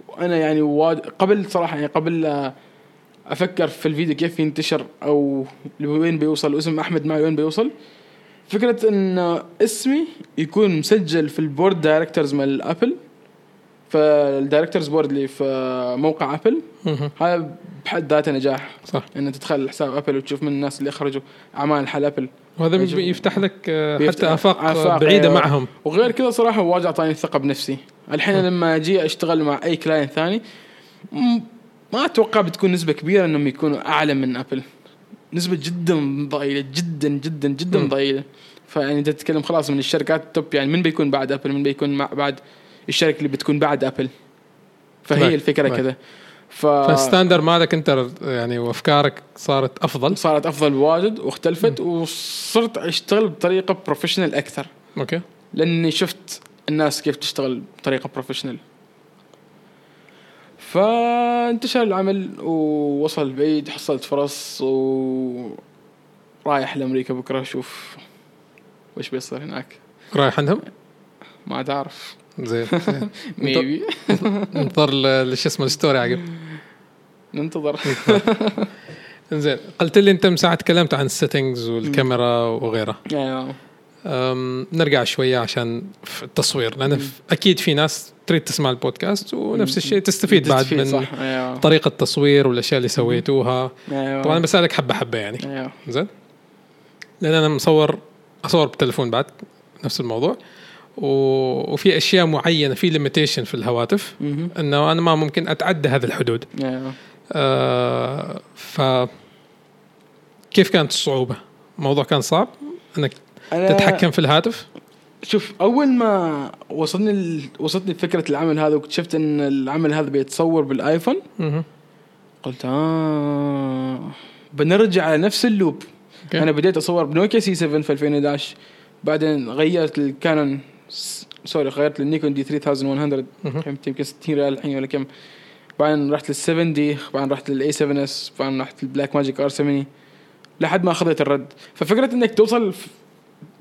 وأنا يعني واد... قبل صراحة يعني قبل لا أفكر في الفيديو كيف ينتشر أو لوين بيوصل واسم أحمد معي وين بيوصل. فكرة إن اسمي يكون مسجل في ال board directors مال ابل فال directors board اللي في موقع ابل. هذا بحد ذاته نجاح. صح. إن تدخل حساب ابل وتشوف من الناس اللي اخرجوا أعمال حال ابل وهذا يجب- يفتح لك آه، بيفتح- حتى آفاق آفاق، بعيدة أيوة. معهم. وغير كذا صراحة واجد اعطاني الثقه بنفسي. الحين لما أجي أشتغل مع أي client ثاني ما أتوقع بتكون نسبة كبيرة إنهم يكونوا أعلى من ابل نسبة جدا ضئيلة جدا جدا جدا. ضئيلة. فيعني انت تتكلم خلاص من الشركات ال top يعني من بيكون بعد ابل من بيكون مع بعد الشركة اللي بتكون بعد ابل فهي الفكرة. كذا. ف فال standard مالك انت يعني وافكارك صارت أفضل؟ صارت أفضل بواجد واختلفت وصرت أشتغل بطريقة professional أكثر. أوكي. لأني شفت الناس كيف تشتغل بطريقة professional فانتشر العمل ووصل بعيد حصلت فرص و رايح لأمريكا بكرة أشوف وش بيصير هناك. رايح عندهم؟ ما تعرف. زين. maybe ل- شو اسمه ال story عقب. ننتظر. زين قلت لي انت من ساعه تكلمت عن ال settings والكاميرا وغيرها. أيوة. أم، نرجع شوية عشان في التصوير لأن في- أكيد في ناس تريد تسمع البودكاست ونفس الشيء تستفيد بعد من صح. أيوه طريقة التصوير والأشياء اللي سويتوها. أيوه طبعا بسألك حبة حبة يعني. أيوه زين. لأن أنا مصور أصور بالتليفون بعد نفس الموضوع. وفي أشياء معينة في limitation في الهواتف. إنه أنا ما ممكن أتعدى هذه الحدود آه ف كيف كانت الصعوبة؟ الموضوع كان صعب إنك تتحكم في الهاتف؟ شوف أول ما وصلني ال... وصلتني فكرة العمل هذا واكتشفت إن العمل هذا بيتصور بالآيفون. قلت آه بنرجع على نفس ال loop أوكي. أنا بديت أصور بنوكيا C7 في 2011 بعدين غيرت الكانون sorry غيرت للنيكون D3100 مهم. قيمتها يمكن 60 ريال الحين ولا كم. بعدين رحت لل 7D بعدين رحت لل A7S بعدين رحت للبلاك ماجيك ار 70 لحد ما أخذت ال RED. ففكرة إنك توصل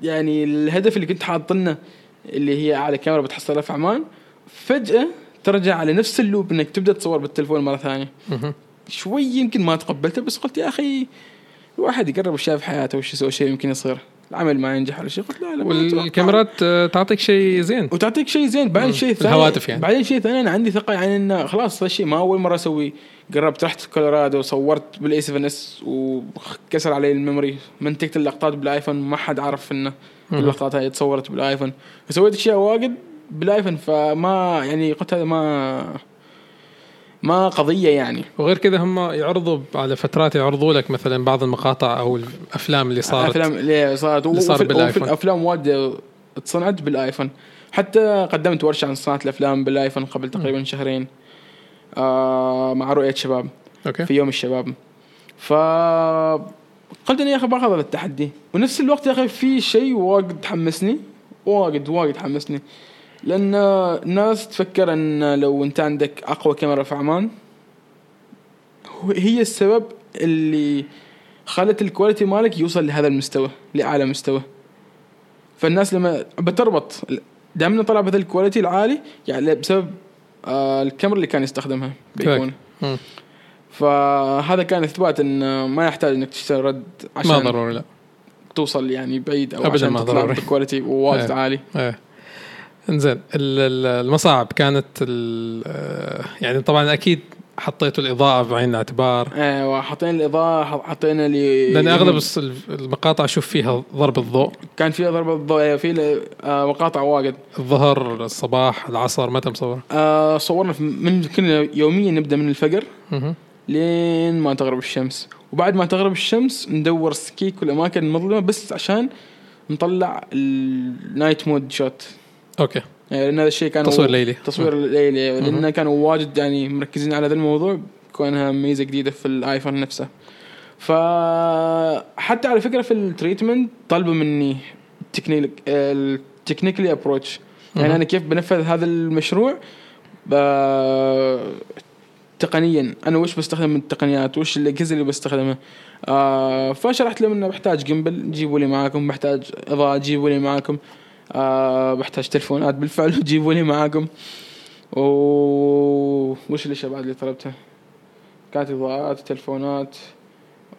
يعني الهدف اللي كنت حاط لنا اللي هي أعلى كاميرا بتحصلها في عمان فجأة ترجع على نفس ال loop إنك تبدأ تصور بالتلفون مرة ثانية. شوي يمكن ما تقبلته بس قلت يا أخي الواحد يقرب في حياته وش يسوي شيء يمكن يصير. العمل ما ينجح ولا شيء قلت لا لا. والكاميرات آه، تعطيك شيء زين وتعطيك شيء زين بعدين. شيء ثاني الهواتف يعني. بعدين شيء ثاني أنا عندي ثقة يعني انه خلاص هذا الشيء ما أول مرة أسويه قربت رحت كولورادو صورت بال A7S وكسر علي ال memory منتجت اللقطات بالآيفون ما حد عرف إنه. اللقطات هاي تصورت بالآيفون فسويت أشياء واجد بالآيفون فما يعني قلت هذا ما ما قضية يعني. وغير كذا هم يعرضوا على فترات يعرضوا لك مثلا بعض المقاطع أو الافلام اللي صارت. أفلام اللي صارت. اللي صار. وفي افلام واجد اتصنعت بالآيفون. حتى قدمت ورشة عن صناعة الأفلام بالآيفون قبل تقريبا شهرين. آه مع رؤية شباب. أوكي. في يوم الشباب. ف قلت إني يا أخي باخذ هذا التحدي. ونفس الوقت يا أخي في شيء واجد حمسني. واجد واجد حمسني. لأن الناس تفكر أن لو أنت عندك أقوى كاميرا في عمان هي السبب اللي خلت ال quality مالك يوصل لهذا المستوى لأعلى مستوى فالناس لما بتربط دائما طلع بهذا ال quality العالي يعني بسبب آه الكاميرا اللي كان يستخدمها بيكون. فهذا كان إثبات أن ما يحتاج إنك تشتري رد عشان ما ضروري لا توصل يعني بعيد أو أبداً عشان ما ضروري. بكواليتي واجد إيه. عالي إيه إنزين ال- ال- المصاعب كانت آه، يعني طبعا أكيد حطيتوا الإضاءة بعين الاعتبار. أيوه حطينا الإضاءة حطينا لي لأن أغلب المقاطع أشوف فيها ضرب الضوء. كان فيها ضربه ضوء في ل- آه، مقاطع واجد. الظهر الصباح العصر متى مصور؟ آه، صورنا في- من كنا يوميا نبدأ من الفجر. لين ما تغرب الشمس. وبعد ما تغرب الشمس ندور سكيك والأماكن المظلمة بس عشان نطلع ال night mode shot okay. يعني لأن هذا الشيء كان تصوير ليلي. تصوير ليلي. لأن كانوا واجد يعني مركزين على هذا الموضوع كونها ميزة جديدة في الآيفون نفسه. فحتى على فكرة في ال treatment طلبوا مني ال technique ال technical approach يعني. أنا كيف بنفذ هذا المشروع؟ تقنيا. أنا وش بستخدم من التقنيات؟ وش الأجهزة اللي بستخدمها؟ آه فشرحت لهم إنه بحتاج gimbal جيبوا لي معاكم. بحتاج إضاءة جيبوا لي معاكم. آه بحتاج تلفونات بالفعل جيبوا لي معاكم. و وش الأشياء بعد اللي طلبتها؟ كانت إضاءات تلفونات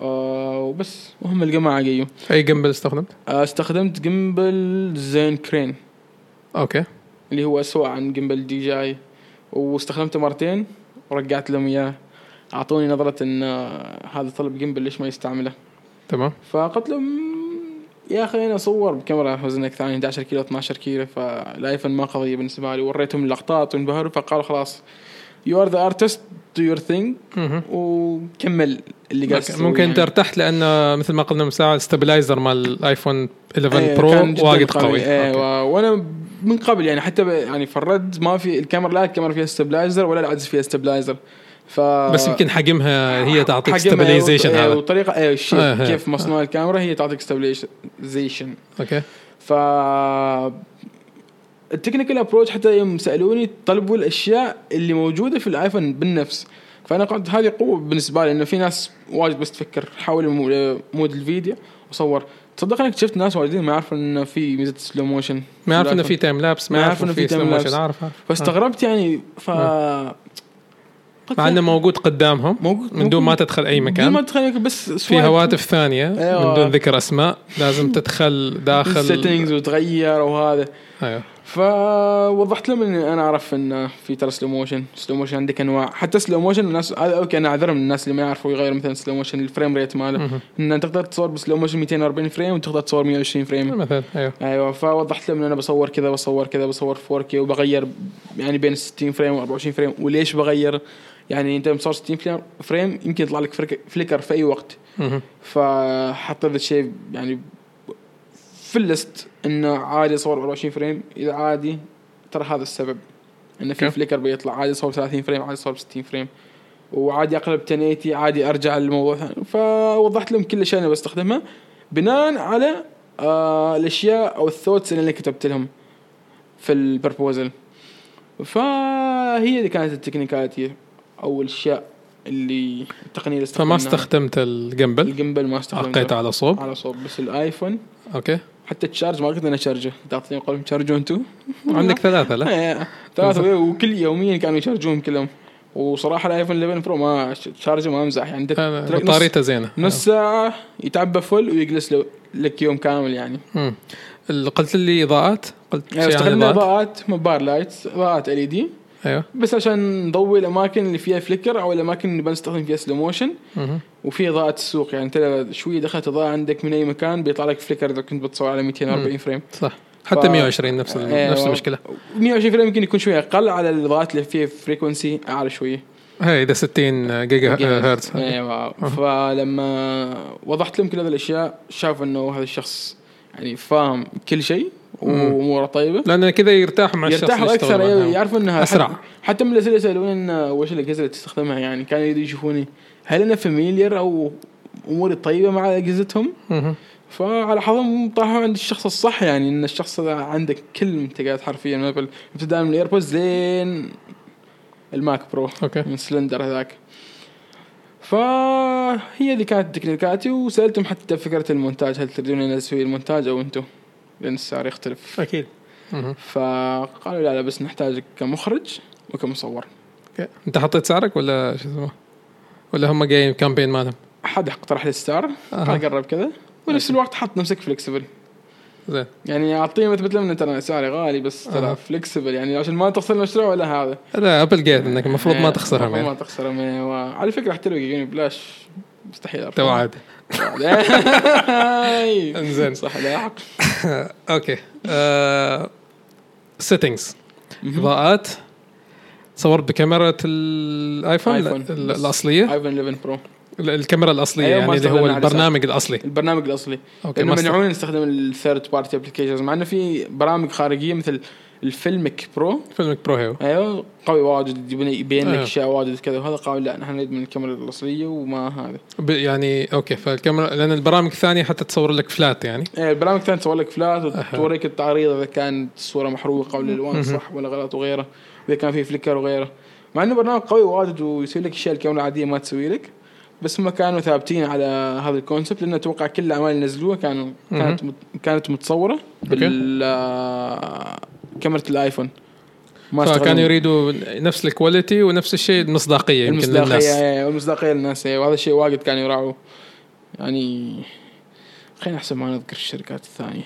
آه وبس. وهم الجماعه جيوا أي gimbal استخدمت؟ آه استخدمت gimbal Zhiyun Crane. okay. اللي هو اسوء عن gimbal DJI واستخدمته مرتين ورجعت لهم إياه. أعطوني نظرة إن آه، هذا طلب gimbal ليش ما يستعمله؟ تمام. فقلت لهم يا أخي أنا اصور بكاميرا وزنها أكثر عن 11 كيلو 12 كيلو فالايفون ما قضية بالنسبة لي. وريتهم اللقطات وانبهروا فقالوا خلاص you are the artist do your thing. وكمل اللي قاعد ممكن, ممكن أنت ارتحت لأن مثل ما قلنا من ساعة ال stabilizer مال الايفون 11 إيه، برو واجد قوي. أوكي. و- وأنا من قبل يعني حتى يعني في الرد ما في الكاميرا لا الكاميرا فيها stabilizer ولا العدسه فيها stabilizer ف بس يمكن حجمها هي تعطيك stabilization هذا. وطريقه إيه إيه، إيه. كيف مصنوع الكاميرا هي تعطيك stabilization okay. ف ال technical approach حتى يوم سألوني طلبوا الأشياء اللي موجودة في الآيفون بالنفس. فأنا قلت هذه قوة بالنسبة لي إنه في ناس واجد بس تفكر حول mo- mode الفيديو. وصور تصدق انك شفت ناس واجدين ما يعرفوا إنه في ميزة slow motion ما يعرف إنه في time lapse ما ما يعرف يعرف إنه في lapse. motion عارف عارف فاستغربت يعني ف قلت مع انه موجود قدامهم موجود- من دون ما. تدخل أي مكان. ما تخليك بس في هواتف ثانية أيوة. من دون ذكر أسماء لازم تدخل داخل ال settings وتغير وهذا. أيوه. فوضحت لهم إني أنا أعرف إن في ترى slow motion slow motion عندك أنواع. حتى slow motion الناس هذا okay أنا أعذرهم الناس اللي ما يعرفوا يغيروا مثلا slow motion ال frame rate ماله. إن انت تقدر تصور ب slow motion 240 frame وتقدر تصور 120 frame مثلا أيوه. أيوه فوضحت لهم إن أنا بصور كذا بصور كذا بصور 4K وبغير يعني بين 60 frame و 24 frame وليش بغير؟ يعني أنت مصور 60 frame- يمكن يطلع لك flicker في أي وقت. فحطيت الشيء يعني في ال list إنه عادي اصور 24 frame. إذا عادي ترى هذا السبب. إنه في. flicker بيطلع. عادي اصور 30 frame عادي اصور 60 frame. وعادي أقلب 1080 عادي أرجع للموضوع ثاني. فوضحت لهم كل الاشياء اللي بستخدمها. بناء على آه الأشياء أو ال thoughts اللي أنا كتبت لهم في ال proposal فهي اللي كانت ال technicality أو الأشياء اللي التقنيه اللي فما. استخدمت ال gimbal ال gimbal ما استخدمته. عقيته على صوب. على صوب. بس الآيفون. okay. حتى ال charge ما قدرنا نشارجه. تعطيني قلم تشارجوا أنتم عندك ثلاثة لا؟ إيه، ثلاثة. وكل يوميا كانوا يشارجون كلهم. وصراحة الايفون 11 برو ما تشارجه ما أمزح. يعني بطاريته زينة. نص ساعة يتعبى full ويجلس لك يوم كامل يعني. قلت لي إضاءات؟ قلت يعني عن استخدمنا إضاءات؟ مبار lights إضاءات LED أيوه. بس عشان نضوي الأماكن اللي فيها flicker أو الأماكن اللي بنستخدم فيها slow motion. وفي إضاءة السوق. يعني أنت شوية دخلت إضاءة عندك من أي مكان بيطلع لك flicker إذا كنت بتصور على 240 frame. صح. حتى ف- 120 نفس إيه، نفس المشكلة. 120 frame يمكن يكون شوية أقل على الإضاءات اللي فيها frequency أعلى شوية. هي إذا 60 جيجا هرتز أيوه فلما وضحت لهم كل هذه الأشياء شافوا إنه هذا الشخص يعني فاهم كل شيء. وأموره طيبة لأن كذا يرتاح مع الشخص يرتاحوا أكثر. يعرفوا إنها أسرع. حتى, حتى من الأسئلة يسألون إن وش الاجهزه اللي تستخدمها يعني كانوا يشوفوني هل أنا familiar أو أموري طيبة مع أجهزتهم. فعلى حظهم طاحوا عند الشخص الصح يعني إن الشخص عنده كل المنتجات حرفيا من ابل ابتداء من الايربودز لين الماك برو okay من سلندر هذاك فهي اللي كانت technicality وسألتهم حتى فكرة المونتاج هل تريدون أن أسوي المونتاج أو أنتم لأن السعر يختلف. أكيد. فقالوا لا لا بس نحتاجك كمخرج وكمصور. أنت حطيت سعرك ولا شو اسمه؟ ولا هم جايين campaign مالهم؟ أحد اقترح لي السعر. قال قرب كذا. ونفس الوقت حط نفسك flexible زين. يعني اعطيه مثبت لهم ان ترى سعري غالي بس. ترى flexible يعني عشان ما تخسر المشروع ولا هذا. لا ابل جيت إنك المفروض ما إيه، تخسرهم يعني ما تخسرهم يعني وعلى فكرة حتى لو يجوني بلاش مستحيل أرفض. تو عادي إيه. إنزين. صح لا حق. okay. settings إضاءات. صورت بكاميرا الايفون آيفون. الأصلية. ايفون 11 برو ال- الكاميرا الأصلية أيوة، يعني اللي هو البرنامج الأصلي. البرنامج الأصلي. okay لأنه ممنوع نستخدم ال third party applications مع إنه في برامج خارجية مثل ال Filmic Pro؟ Filmic Pro هيو أيوه قوي واجد يبين لك أيوة. أشياء واجد كذا وهذا قال لا نحن نريد من الكاميرا الأصلية وما هذا. يعني okay فالكاميرا لأن البرامج الثانية حتى تصور لك flat يعني. إيه، البرامج الثانية تصور لك flat. وتوريك التعريض إذا كانت الصورة محروقة ولا الالوان مهم. صح ولا غلط وغيره واذا كان في flicker وغيره. مع إنه برنامج قوي واجد ويسوي لك أشياء الكاميرا العادية ما تسوي لك بس هم كانوا ثابتين على هذا ال concept لأن أتوقع كل الأعمال اللي نزلوها كانوا كانت كانت متصورة بال كاميرا الايفون. ما فكانوا يريدوا نفس ال quality ونفس الشيء المصداقية يمكن للناس. المصداقية للناس إيه، وهذا الشيء واجد كانوا يراعوا يعني خلينا احسن ما نذكر الشركات الثانية.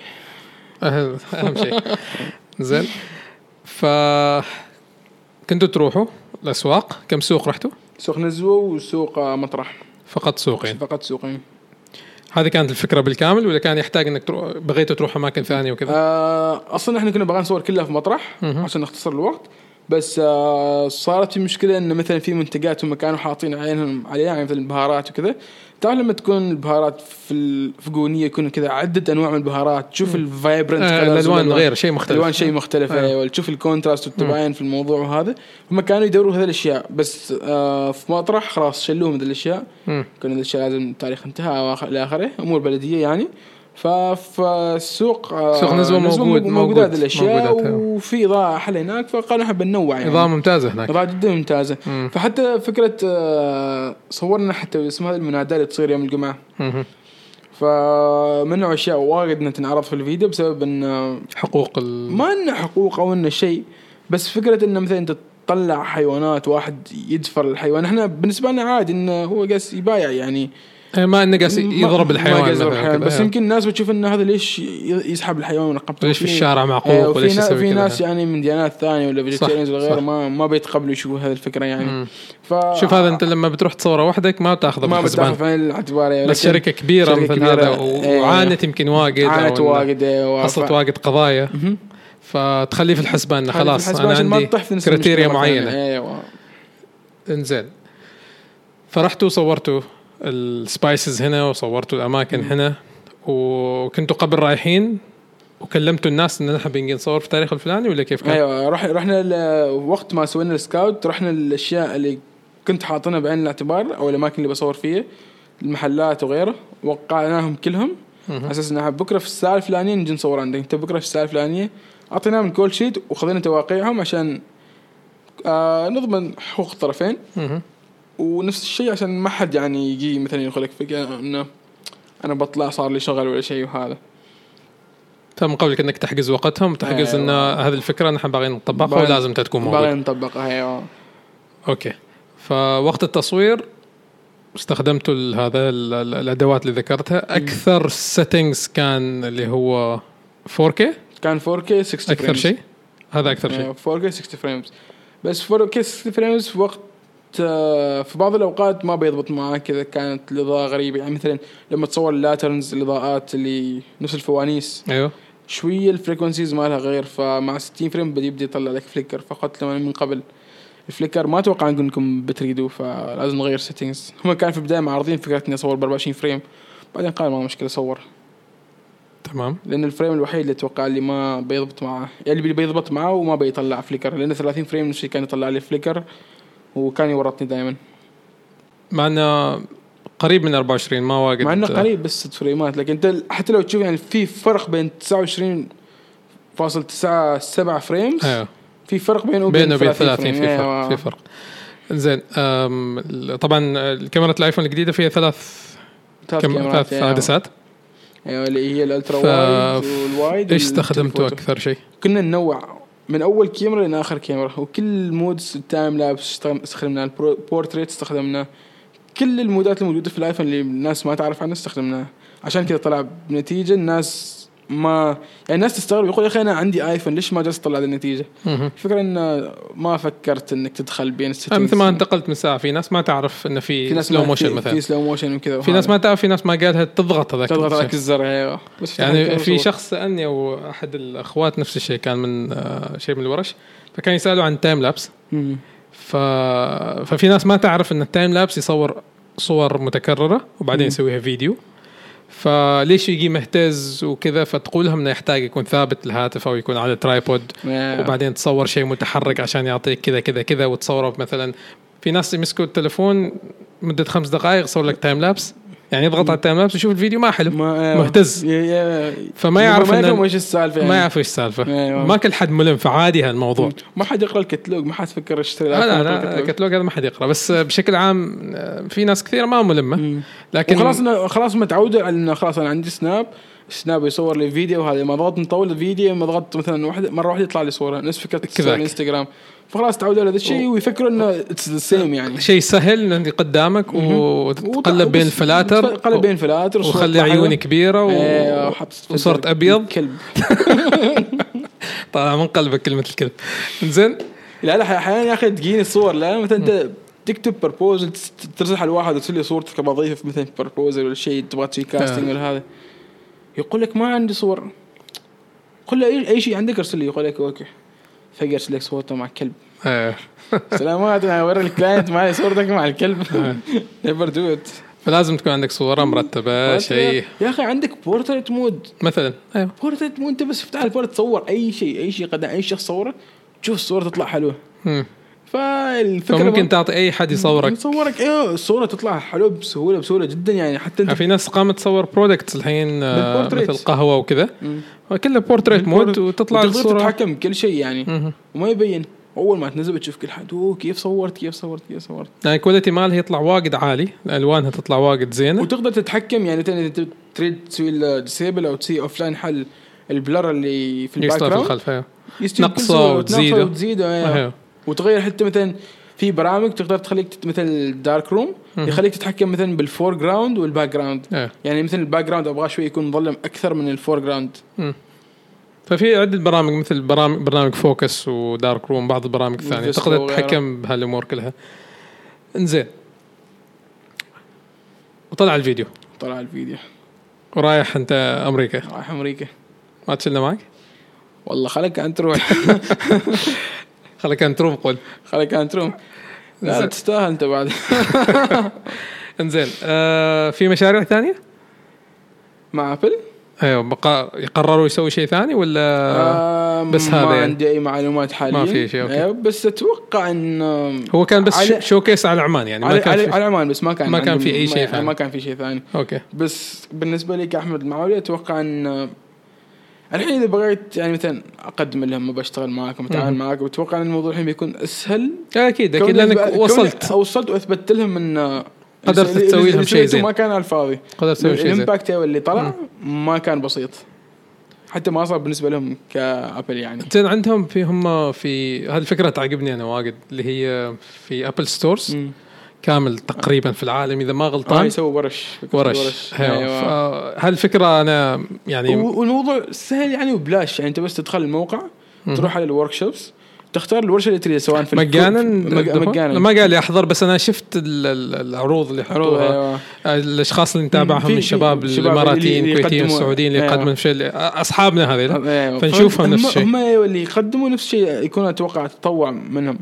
أهم شيء. زين. ف كنتوا تروحوا الأسواق؟ كم سوق رحتوا؟ سوق نزوة وسوق آه، مطرح. فقط سوقين. فقط سوقين. هذه كانت الفكرة بالكامل ولا كان يحتاج إنك تروح بغيتوا تروح أماكن ثانية وكذا؟ آه أصلا إحنا كنا بغينا نصور كلها في مطرح مهم. عشان نختصر الوقت بس آه صارت في مشكلة انه مثلا في منتجات هم كانوا حاطين عينهم عليها يعني مثل البهارات وكذا تعرف لما تكون البهارات في الفقونيه يكون كذا عدة أنواع من البهارات. تشوف ال vibrant آه الألوان غير شيء مختلف. الوان شيء مختلف. آه. أيوه تشوف ال contrast والتباين في الموضوع وهذا. هم كانوا يدوروا هذه الأشياء بس آه في مطرح خلاص شلوهم هذه الأشياء. مم. كان هذا الشيء لازم التاريخ انتهى إلى آخره. أمور بلدية يعني. ففي السوق آه، سوق نزوة موجود- موجود هذه الأشياء. وفي إضاءة أحلى هناك فقالوا إحنا بننوع يعني إضاءة ممتازة هناك إضاءة جدا ممتازة مم. فحتى فكرة آه، صورنا حتى اسمها المناداه اللي تصير يوم الجمعة. فمنعوا اشياء واجد إنها تنعرض في الفيديو بسبب إن حقوق ال... ما إنه حقوق أو إنه شيء بس فكرة إنه مثلا أنت تطلع حيوانات واحد يدفر الحيوان إحنا بالنسبة لنا عادي إنه هو قاس يبايع يعني ما انه ما- يضرب الحيوان الحيوان. بس إيه. يمكن الناس بتشوف انه هذا ليش يسحب الحيوان ونقبته ليش في الشارع إيه، معقوق وليش يسوي في ناس يعني من ديانات ثانية ولا فيجيتيريانز ولا صح. غيره ما ما بيتقبلوا يشوفوا هذه الفكرة يعني. ف شوف هذا أنت لما بتروح تصوره وحدك ما بتأخذه ما بالحسبان بتاخذ في عين الاعتبار يعني بس شركة كبيرة شركة مثل كبيرة، هذا إيه. وعانت يمكن واجد عانت واجد إيه، حصلت واجد قضايا. فتخليه في الحسبان في خلاص أنا عندي criteria. معينة أيوه إنزين فرحتوا صورتوا ال spices هنا وصورتوا الأماكن هنا وكنتوا قبل رايحين وكلمتوا الناس إن نحن بنجي نصور في التاريخ الفلاني ولا كيف كان؟ أيوه رح رحنا وقت ما سوينا ال scout رحنا الاشياء اللي كنت حاطينها بعين الاعتبار أو الأماكن اللي بصور فيها المحلات وغيره وقعناهم كلهم. على أساس انها بكرة في الساعة الفلانية نجي نصور عندك أنت بكرة في الساعة الفلانية أعطيناهم ال call sheet وخذينا تواقيعهم عشان آه نضمن حقوق الطرفين. ونفس الشيء عشان ما حد يعني يجي مثلا يدخلك فجاه إنه أنا بطلع صار لي شغل ولا شيء وهذا. تم قولك انك تحجز وقتهم وتحجز أيوة. إن هذه الفكرة نحن باغيين نطبقها باغيين- ولازم تكون موجود باغي نطبقها أيوه. okay. فوقت التصوير استخدمتوا هذا ال- ال- الأدوات اللي ذكرتها. أكثر settings كان اللي هو 4K كان 4K 60 أكثر. شيء؟ هذا أكثر شيء. آه، 4K 60 frames بس 4K 60 frames في وقت في بعض الأوقات ما بيضبط معاه كذا كانت الإضاءة غريبة. يعني مثلا لما تصور ال lanterns الإضاءات اللي نفس الفوانيس أيوه. شوية ال frequencies مالها غير. فمع 60 frame بدا يبدأ يطلع لك flicker فقلت لهم من قبل ال flicker ما أتوقع أنكم بتريدوه فلازم نغير settings هم كان في البداية معارضين فكرة إني أصور ب 24 frame. بعدين قال ما مشكلة صور. تمام. لأن ال frame الوحيد اللي أتوقع اللي ما بيضبط معاه يعني اللي بيضبط معاه وما بيطلع flicker لأن 30 frame نفس الشيء كان يطلع لي flicker وكان يورطني دائما مع إنه قريب من 24 ما واجد مع إنه قريب بس ست فريمات لكن أنت حتى لو تشوف يعني في فرق بين 29.97 frames أيوه في فرق بينه وبين بينه وبين 30 frame. في فرق أيوة. في فرق زين طبعا الكاميرا الآيفون الجديدة فيها ثلاث ثلاث كاميرات ثلاث. عدسات أيوه اللي هي ال ultra wide وال wide إيش. استخدمتوا أكثر شيء؟ كنا ننوع من أول كاميرا لاخر كاميرا. وكل modes ال time lapse استخدمناه البورتريت استخدمناه كل المودات الموجودة في الآيفون اللي الناس ما تعرف عنها استخدمناها عشان كذا طلع بنتيجة الناس ما يعني الناس تستغرب يقول يا أخي أنا عندي ايفون ليش ما جالس هذه النتيجه؟ الفكرة انه ما فكرت إنك تدخل بين ال settings مثل ما انتقلت من ساعة في ناس ما تعرف انه في, في ناس slow motion مثلا في slow motion وكذا في ناس ما تعرف في ناس ما قالها تضغط هذاك تضغط. عليك الزر أيوه يعني في. شخص سألني أو أحد الأخوات نفس الشيء كان من آه، شيء من الورش فكان يسألوا عن time lapse. ف... ففي ناس ما تعرف إن ال time lapse يصور صور متكررة وبعدين. يسويها فيديو فليش يجي مهتز وكذا فتقولها إنه يحتاج يكون ثابت الهاتف أو يكون على tripod. وبعدين تصور شيء متحرك عشان يعطيك كذا كذا كذا وتصوره مثلا في ناس يمسكوا التلفون مدة خمس دقائق يصور لك time lapse يعني يضغط على ال time lapse يشوف الفيديو ما حلو ما مهتز. يا- يا- فما يعرف ما يفهم إيش السالفة يعني. ما يعرف إيش السالفة. أيوة. ما كل حد ملم فعادي هالموضوع. ما حد يقرأ الكتلوج ما حد فكر يشتري لا لا الكتالوج. هذا ما حد يقرأ. بس بشكل عام آه، في ناس كثيره ما ملمة. لكن خلاص متعودة على إنه خلاص أنا عندي سناب. السناب يصور لي فيديو هذا ما ضغطت نطول الفيديو ما ضغطت مثلا واحدة مرة واحدة يطلع لي صورة. نفس فكرة الإنستغرام. فخلاص تعودوا على هذا الشيء ويفكروا إنه it's the same يعني. شيء سهل إنه قدامك وتتقلب بين الفلاتر تقلب بين الفلاتر وخلي. عيوني كبيرة و... وحط وصورة أبيض. كلب. طالع من قلبك كلمة الكلب زين. لا لا أحيانا يا أخي تجيني الصور لا مثلا أنت تكتب proposal ترسل على واحد وترسل لي صورتك بضيف مثلا proposal ولا شيء تبغى تسوي casting آه. ولا هذا. يقول لك ما عندي صور. قل له أي شيء عندك ارسل لي. يقول لك okay. ارسل لك صورته مع كلب آه. سلامات أنا أوري ال client معي صورتك مع الكلب. never do it فلازم تكون عندك صورة مرتبة شيء. يا أخي عندك portrait mode مثلا أيوه portrait mode أنت بس افتح البورت تصور أي شيء أي شيء قدام أي شخص صوره تشوف الصورة تطلع حلوة. فالفكرة فممكن ما- تعطي أي حد يصورك. يصورك. أيوه الصورة تطلع حلو بسهولة بسهولة جدا يعني. حتى أنت في ناس قامت تصور products الحين آه،. مثل قهوة وكذا. مم. كلها portrait mode وتطلع الصورة تتحكم بكل شيء يعني. وما يبين أول ما تنزل بتشوف كل حد أوه كيف صورت كيف صورت كيف صورت يعني ال quality مالها يطلع واجد عالي الوانها تطلع واجد زينة وتقدر تتحكم يعني مثلا اذا تريد تسوي ال disable أو تسوي offline حل ال blur اللي في ال back يشتغل في ground الخلف أيوه. نقصه وتزيده. وتزيده أيوة. أيوه. وتغير حتى مثلا في برامج تقدر تخليك مثل Darkroom. يخليك تتحكم مثلا بال foreground وال background. يعني مثلا ال background ابغاه شوي يكون مظلم أكثر من ال foreground. ففي عدة برامج مثل برامج برنامج Focos و Darkroom بعض البرامج و VSCO تقدر. تتحكم بهالأمور كلها. إنزين. وطلع الفيديو. طلع الفيديو. ورايح أنت أمريكا. رايح أمريكا. ما تشلنا معك؟ والله خلك أنت تروح. خليك انت تروح قول خلك انت تروح لا. تستاهل انت بعد انزين آه في مشاريع ثانية؟ مع Apple أيوه بقى يقرروا يسوي شيء ثاني ولا آه بس ما هذا يعني. عندي أي معلومات حاليا ما في شيء، أوكي. أيوة، بس أتوقع إن هو كان بس على- show case على عمان يعني ما على كان على. على عمان بس ما كان ما كان في أي شيء ما- ثاني. ما كان في شيء ثاني أوكي بس بالنسبة لي كأحمد المعولي أتوقع إن الحين إذا بغيت يعني مثلا أقدم لهم بشتغل معاكم أتعامل. معاكم أتوقع إن الموضوع الحين بيكون أسهل. أكيد أكيد لأنك وصلت. وصلت وأثبت لهم إن قدرت تسوي لهم شيء زين. ما كان على الفاضي. قدرت تسوي شيء زين. ال impact اللي طلع ما كان بسيط. حتى ما صار بالنسبة لهم ك Apple يعني. زين عندهم في هم في هذه الفكرة تعجبني أنا واجد اللي هي في Apple Stores مم. كامل تقريبا في العالم. إذا ما آه غلطان يسوي ورش. فكرة ورش. أيوه. أيوه. هالفكره أنا يعني والموضوع سهل يعني وبلاش. يعني أنت بس تدخل الموقع تروح على ال workshops تختار الورشه اللي تريدها سواء في مجانا؟ مجانا. ما قال لي أحضر بس أنا شفت ال- ال- العروض اللي عروض يحطوها. أيوه. الأشخاص اللي نتابعهم من الشباب شباب الإماراتيين الكويتيين السعوديين اللي أيوة. يقدموا نفس الشيء. أصحابنا أيوه. فنشوفهم فهم- نفس الشيء. هم أيوة اللي يقدموا نفس الشيء يكون أتوقع تطوع منهم.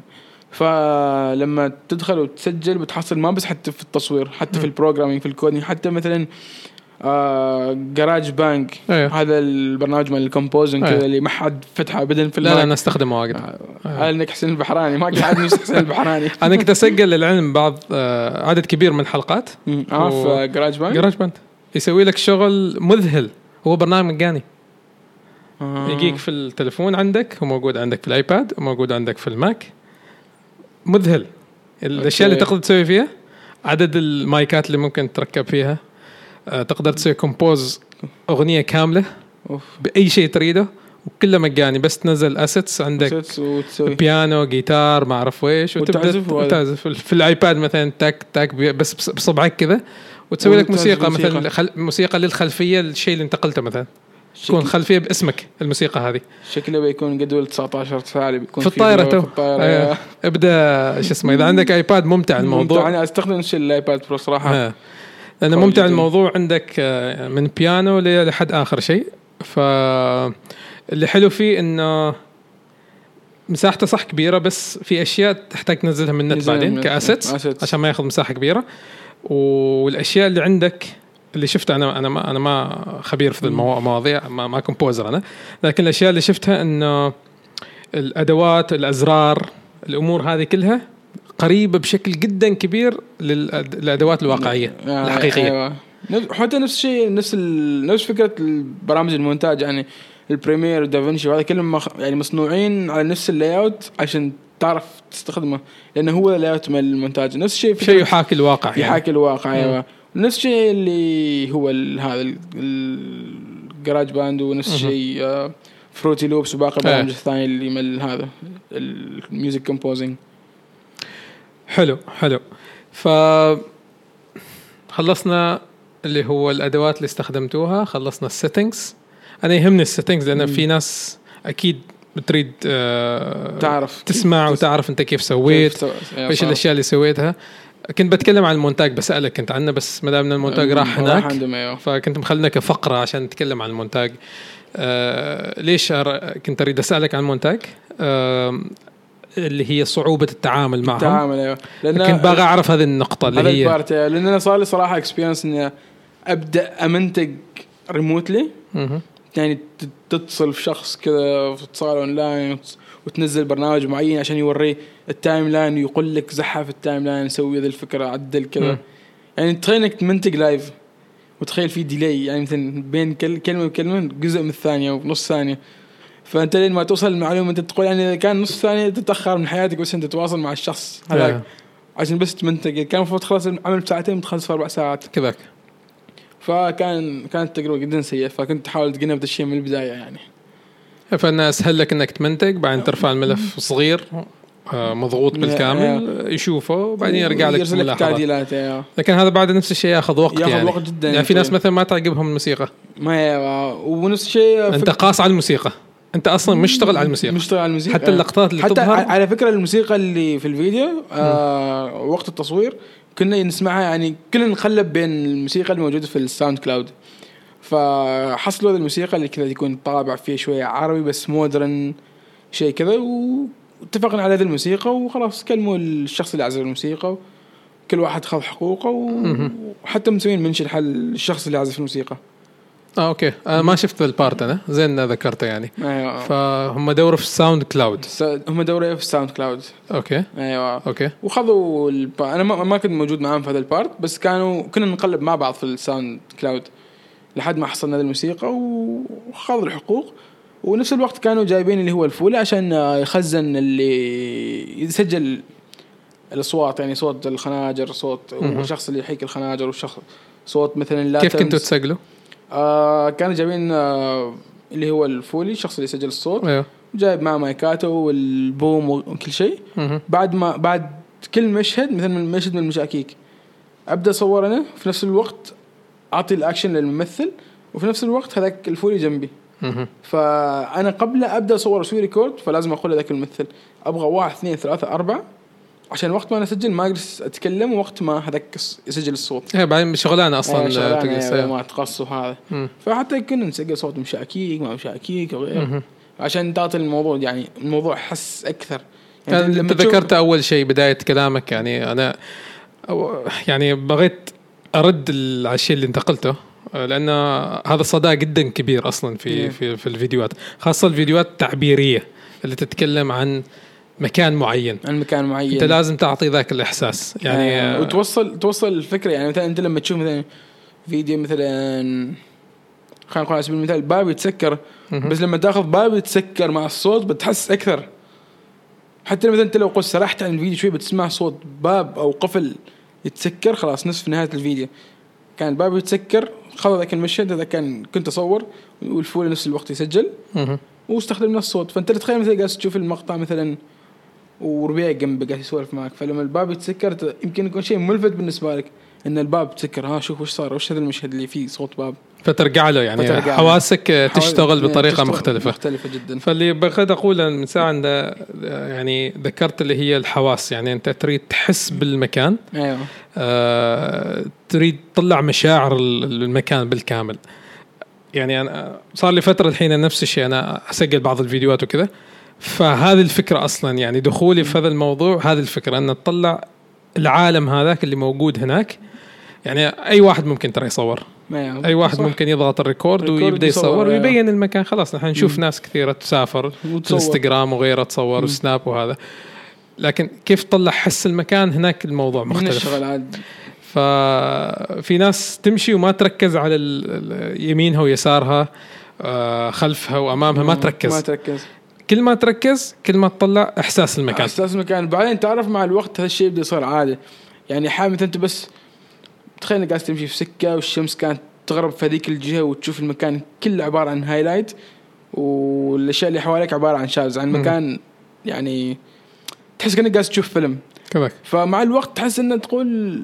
فلما تدخل وتسجل بتحصل ما بس حتى في التصوير حتى في ال programming في ال coding حتى مثلا آه GarageBand أيوة. هذا البرنامج مال ال composing أيوة. كذا اللي ما حد فتحه ابدا في لا لا أنا استخدمه واجد. آه، انك حسين البحراني؟ ما قاعد نفس حسين البحراني. أنا كنت أسجل للعلم بعض آه، عدد كبير من الحلقات. آه في GarageBand GarageBand يسوي لك شغل مذهل. هو برنامج مجاني. آه. يجيك في التليفون عندك وموجود عندك في ال iPad وموجود عندك في ال Mac. مذهل الأشياء اللي. تقدر تسوي فيها عدد المايكات اللي ممكن تركب فيها آه، تقدر تسوي compose أغنية كاملة بأي شيء تريده وكله مجاني بس تنزل assets عندك set وتسوي بيانو جيتار ما أعرف إيش وتبدأ. تعزف في ال iPad مثلا تك تك بي- بس بص- بصبعك كذا وتسوي لك موسيقى موسيقى. مثلا. موسيقى للخلفية الشيء اللي انتقلته مثلا تكون خلفية باسمك الموسيقى هذه شكله بيكون جدول 19 ساعه بيكون في الطائرة تو. أيوة. ابدأ شو اسمه إذا عندك ايباد ممتع الموضوع أنا أستخدم الايباد برو صراحة ها. لأنه ممتع جداً. الموضوع عندك آه، من بيانو لحد آخر شيء ف اللي حلو فيه إنه مساحته صح كبيرة بس في أشياء تحتاج تنزلها من النت بعدين. كأسيتس. عشان ما ياخذ مساحة كبيرة والأشياء اللي عندك اللي شفتها أنا أنا ما أنا ما خبير في المواضيع ما, ما composer أنا. لكن الأشياء اللي شفتها إنه الأدوات الأزرار الأمور هذه كلها قريبة بشكل جدا كبير للأدوات الواقعية آه، الحقيقية. أيوه حتى نفس الشيء نفس. نفس فكرة البرامج المونتاج يعني ال Premiere و DaVinci وهذا كلهم مخ... يعني مصنوعين على نفس ال layout عشان تعرف تستخدمه لأنه هو ال layout مال المونتاج. نفس الشيء شيء يحاكي الواقع يعني. يحاكي الواقع أيوه. نفس الشيء اللي هو. هذا ال- ال GarageBand ونفس الشيء آه، Fruity Loops وباقي إيه. البرامج الثانية اللي من هذا ال music composing حلو حلو ف خلصنا اللي هو الأدوات اللي استخدمتوها خلصنا ال settings أنا يهمني ال settings لأن في ناس أكيد بتريد آه تعرف تسمع تس- وتعرف أنت كيف سويت إيش صح. الأشياء اللي سويتها كنت بتكلم عن المونتاج بسألك كنت عنه بس ما دام المونتاج راح هناك فكنت مخلنا كفقره عشان نتكلم عن المونتاج. آه ليش أر- كنت أريد أسألك عن المونتاج؟ آه اللي هي صعوبة التعامل معهم. التعامل أيوه. لأن كنت باغي أعرف هذه النقطة اللي هي ال part أيوة. لأن أنا صار لي صراحة experience إني أبدأ أمنتج remotely. يعني تتصل في شخص كذا في اتصال اونلاين وتنزل برنامج معين عشان يوريه ال timeline ويقول لك زحها في ال timeline سوي ذي الفكرة عدل كذا. يعني تخيل إنك تمنتج live وتخيل في delay يعني مثلا بين كل كلمة وكلمة جزء من الثانية أو نص ثانية. فأنت لين ما توصل المعلومة أنت تقول يعني إذا كان نص ثانية تتأخر من حياتك بس أنت تتواصل مع الشخص. هذاك. عشان بس تمنتج. كان المفروض تخلص العمل بساعتين تخلص في أربع ساعات. كذاك. فكان كانت تجربة جدا سيئة. فكنت احاول اتجنب هذا الشيء من البداية يعني. فانه اسهل لك إنك تمنتج بعدين ترفع الملف صغير آه، مضغوط بالكامل يشوفه وبعدين يرجع لك يرسل لك تعديلات. لكن هذا بعد نفس الشيء ياخذ وقت ياخذ يعني. وقت جدا يعني في ناس طويل. مثلا ما تعجبهم الموسيقى. ما ونفس الشيء أنت قاس على الموسيقى. أنت أصلا مشتغل على الموسيقى. مشتغل على الموسيقى. حتى اللقطات اللي حتى تظهر. على فكرة الموسيقى اللي في الفيديو آه وقت التصوير كنا نسمعها يعني كنا نقلب بين الموسيقى الموجودة في ال SoundCloud. فحصلوا هذه الموسيقى اللي كذا يكون طابع فيه شوية عربي بس modern شيء كذا واتفقنا على هذه الموسيقى وخلاص كلموا الشخص اللي عزف الموسيقى كل واحد خذ حقوقه و- وحتى مسوين mention حال الشخص اللي عزف الموسيقى. آه okay. أنا ما شفت ال part أنا. زين ذكرته يعني. أيوه. فهم دوروا في ال SoundCloud. هم دوروا في ال SoundCloud. okay. أيوه. okay. وخذوا الب... أنا ما, ما كنت موجود معاهم في هذا ال part بس كانوا كنا نقلب مع بعض في ال SoundCloud. لحد ما حصلنا هذه الموسيقى وخذوا الحقوق ونفس الوقت كانوا جايبين اللي هو ال foley عشان يخزن اللي يسجل الأصوات يعني صوت الخناجر صوت. والشخص اللي يحيك الخناجر والشخص صوت مثلا لا كيف كنتوا. تسجلوا؟ آه كانوا جايبين آه اللي هو ال foley الشخص اللي يسجل الصوت أيوه جايب معه مايكاته وال boom وكل شيء. بعد ما بعد كل مشهد مثلا من مشهد من المشاكيك أبدأ اصور أنا في نفس الوقت أعطي الأكشن للممثل وفي نفس الوقت هذاك ال foley جنبي. فأنا قبل أبدأ اصور أسوي record فلازم أقول لذاك الممثل أبغى واحد اثنين ثلاثة أربعة. عشان وقت ما أنا أسجل ما اجلس أتكلم ووقت ما هذاك يسجل الصوت. إيه بعدين شغلانة أصلا شغلانة تجلس- يعني ما تقص وهذا. فحتى كنا نسجل صوت مشاكيك ما مشاكيك وغيره. عشان تعطي الموضوع يعني الموضوع حس أكثر. يعني أنت ذكرت أول شيء بداية كلامك يعني أنا يعني بغيت أرد على الشيء اللي انت قلته لأن هذا صدى جدا كبير أصلا في Yeah. في في الفيديوهات خاصة الفيديوهات التعبيرية اللي تتكلم عن مكان معين. عن مكان معين. أنت لازم تعطي ذاك الإحساس. يعني يعني آه، وتوصل توصل الفكرة يعني مثلا أنت لما تشوف مثلا فيديو مثلا خلينا نقول على سبيل المثال باب يتسكر. بس لما تاخذ باب يتسكر مع الصوت بتحس أكثر. حتى مثلا أنت لو قلت سرحت عن الفيديو شوي بتسمع صوت باب أو قفل. يتسكر خلاص نصف نهاية الفيديو. كان الباب يتسكر خذ ذاك المشهد هذا كان كنت أصور والفول نفس الوقت يسجل. واستخدمنا الصوت. فأنت تتخيل مثلا جالس تشوف المقطع مثلا وربيع جنبك قاعد يسولف معك. فلما الباب يتسكر يمكن يكون شيء ملفت بالنسبة لك إن الباب تسكر ها شوف وش صار وش هذا المشهد اللي فيه صوت باب. فترجع له يعني فترجع. حواسك آه، حاول- تشتغل يعني بطريقة تشتغل مختلفة. مختلفة جدا. فاللي بغيت اقوله من ساعة عند يعني ذكرت اللي هي الحواس يعني أنت تريد تحس بالمكان أيوه. آه، تريد تطلع مشاعر ال- المكان بالكامل. يعني أنا صار لي فترة الحين نفس الشيء أنا أسجل بعض الفيديوهات وكذا. فهذه الفكرة أصلا يعني دخولي في هذا الموضوع هذه الفكرة أن تطلع العالم هذاك اللي موجود هناك. يعني أي واحد ممكن ترى يصور. أي واحد صح. ممكن يضغط ال record record ويبدأ يصور،. ويبين المكان. خلاص نحن نشوف. ناس كثيرة تسافر. الانستغرام وغيره تصور. و Snap وهذا. لكن كيف تطلع حس المكان؟ هناك الموضوع مختلف. ففي ناس تمشي وما تركز على يمينها ويسارها آه، خلفها وأمامها ما ما تركز. تركز. كل ما تركز كل ما تطلع إحساس المكان. إحساس المكان. بعدين تعرف مع الوقت هذا الشيء يبدأ يصير عاده يعني حال مثلا أنت بس تخيل انك قاعد تمشي في سكة والشمس كانت تغرب في هذيك الجهة وتشوف المكان كله عبارة عن highlight والأشياء اللي حواليك عبارة عن shadow عن. مكان يعني تحس كأنك قاعد تشوف فيلم كذاك فمع الوقت تحس انك تقول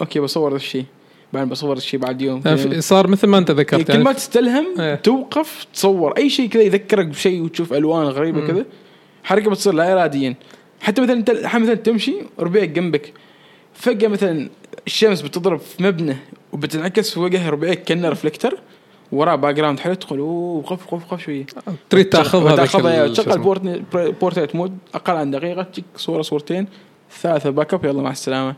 okay بصور ذا الشيء بعدين بصور الشيء بعد يوم يعني في- صار مثل ما أنت ذكرت يعني كل يعني ما تستلهم إيه. توقف تصور أي شيء كذا يذكرك بشيء وتشوف ألوان غريبة. كذا حركة بتصير لا اراديا حتى مثلا انت الحين مثلا تمشي ربيعك جنبك فجأة مثلا الشمس بتضرب في مبنى وبتنعكس في وجه ربيعك كانه reflector وراه background حلو تقول أوه وقف وقف وقف شوية. تريد تاخذها تاخذها تشغل portrait mode أقل عن دقيقة تجيك صورة صورتين ثلاثة backup يلا مع السلامة.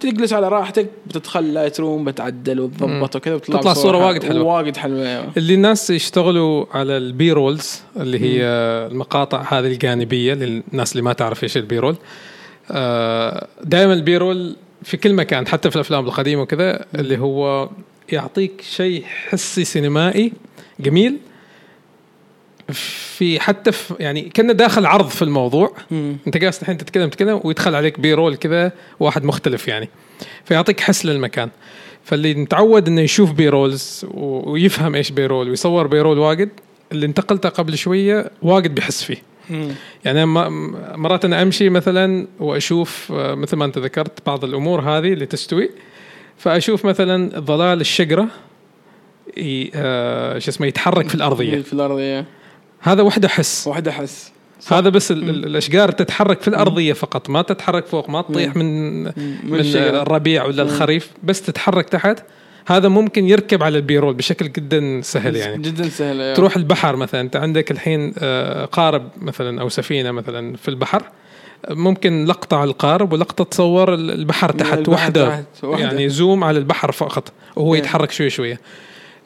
تجلس على راحتك بتدخل Lightroom بتعدل وتضبط وكذا وتطلع تطلع حل- واجد حلوة. واجد حلوة أيوة. اللي الناس يشتغلوا على ال B-rolls اللي هي المقاطع هذه الجانبية للناس اللي ما تعرف إيش ال B-roll دائما ال B-roll في كل مكان حتى في الأفلام القديمة وكذا اللي هو يعطيك شيء حسي سينمائي جميل في حتى في يعني كنا داخل عرض في الموضوع مم. أنت جالس الحين تتكلم تتكلم ويدخل عليك B-roll كذا واحد مختلف يعني فيعطيك حس للمكان فاللي متعود إنه يشوف B-rolls و- ويفهم إيش B-roll ويصور B-roll واجد اللي انتقلته قبل شوية واجد بيحس فيه. يعني مرات أنا أمشي مثلا وأشوف آه، مثل ما أنت ذكرت بعض الأمور هذه اللي تستوي فأشوف مثلا ظلال الشجرة ي- آه، شو اسمه يتحرك في الأرضية. في الأرضية. هذا وحده حس. واحد احس هذا بس ال- ال- الأشجار تتحرك في الأرضية فقط ما تتحرك فوق ما تطيح من من, من. الربيع ولا الخريف بس تتحرك تحت. هذا ممكن يركب على البيرول بشكل جدا سهل يعني جدا سهل أيوة. تروح البحر مثلا أنت عندك الحين آه، قارب مثلا أو سفينة مثلا في البحر ممكن لقطة على القارب ولقطة تصور ال- البحر تحت البحر وحدة تحت وحدة. يعني زوم على البحر فقط وهو إيه. يتحرك شوي شوي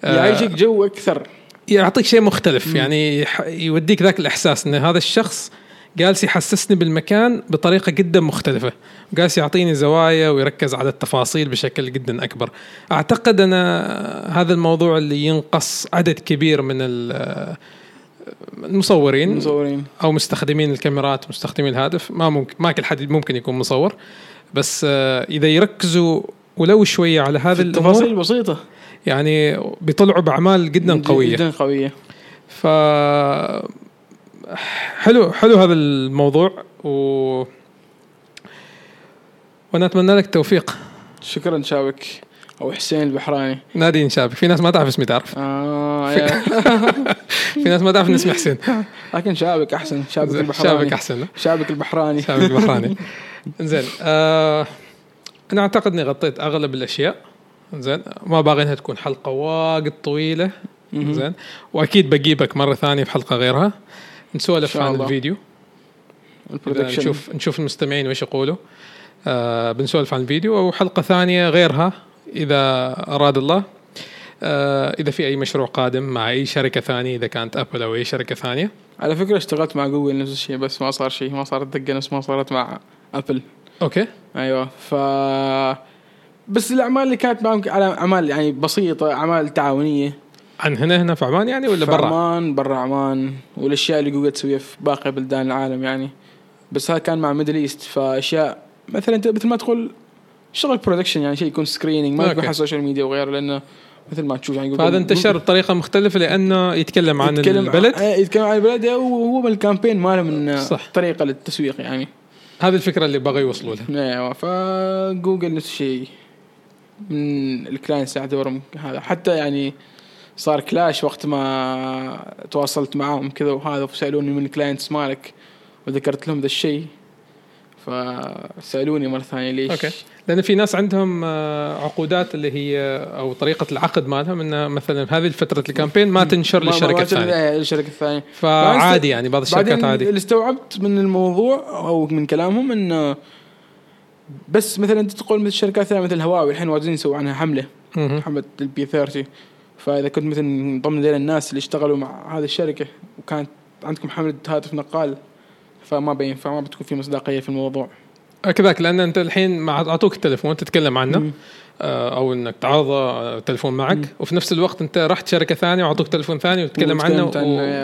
آه، يعيشك جو أكثر يعطيك شيء مختلف يعني يوديك ذاك الإحساس إن هذا الشخص جالس يحسسني بالمكان بطريقة جدا مختلفة. جالس يعطيني زوايا ويركز على التفاصيل بشكل جدا أكبر. أعتقد أنا هذا الموضوع اللي ينقص عدد كبير من ال- المصورين مصورين أو مستخدمين الكاميرات مستخدمين الهاتف. ما ممكن ما كل حد ممكن يكون مصور. بس آه، إذا يركزوا ولو شوية على هذه الأمور تفاصيل بسيطة. يعني بيطلعوا بأعمال جدا قوية. جدا قوية. ف حلو حلو هذا الموضوع و وأنا اتمنى لك التوفيق. شكرا شابك أو حسين البحراني. نادي نشابك في ناس ما تعرف اسمي تعرف. آه يا. في ناس ما تعرف اسمي حسين. لكن شابك أحسن. شابك البحراني. شابك أحسن؟ شابك البحراني. شابك البحراني. زين آه أنا أعتقد إني غطيت أغلب الأشياء. زين ما باغي إنها تكون حلقة واجد طويلة. زين وأكيد بجيبك مرة ثانية في حلقه غيرها. نسولف عن. الفيديو. نشوف نشوف المستمعين وش يقولوا. آه بنسولف عن الفيديو. أو حلقه ثانية غيرها إذا أراد الله. آه إذا في أي مشروع قادم مع أي شركة ثانية إذا كانت ابل أو أي شركة ثانية. على فكرة اشتغلت مع جوجل نفس الشيء بس ما صار شيء. ما صارت دقة نفس ما صارت مع Apple okay. أيوه. ف بس الأعمال اللي كانت معهم على أعمال يعني بسيطة أعمال تعاونية. عن هنا هنا في عمان يعني ولا برا؟ عمان برا عمان والأشياء اللي جوجل تسويها في باقي بلدان العالم يعني بس هذا كان مع Middle East فأشياء مثلا أنت مثل ما تقول شغل production يعني شيء يكون screening ما يكون. على ال social media وغيره لأنه مثل ما تشوف يعني فهذا انتشر بطريقة مختلفة لأنه يتكلم عن يتكلم البلد عن يتكلم عن البلد وهو من ال campaign ماله من صح. طريقة للتسويق يعني هذه الفكرة اللي بغى يوصلوا لها أيوه فجوجل نفس الشيء من ال clients يعتبرهم هذا حتى يعني صار clash وقت ما تواصلت معاهم كذا وهذا وسالوني من ال clients مالك وذكرت لهم ذا الشيء. فسألوني مرة ثانية ليش. okay. لأن في ناس عندهم آه، عقودات اللي هي أو طريقة العقد مالهم إنه مثلا هذه فتره ال campaign ما تنشر للشركه الثانية الشركة الثانية فعادي يعني بعض الشركات عادي. اللي استوعبت من الموضوع أو من كلامهم إنه بس مثلا أنت تقول مثل الشركات الثانية مثل هواوي الحين واجدين يسووا عنها حملة. حملة البي 30 فإذا كنت مثلا من ضمن ذيل الناس اللي اشتغلوا مع هذه الشركة وكانت عندكم حملة هاتف نقال فما بينفع ما بتكون في مصداقية في الموضوع. كذاك لأن أنت الحين مع أعطوك التليفون تتكلم عنه مم. آه، أو إنك تعرض آه، تليفون معك. وفي نفس الوقت أنت رحت شركة ثانية وأعطوك تليفون ثاني وتتكلم عنه و...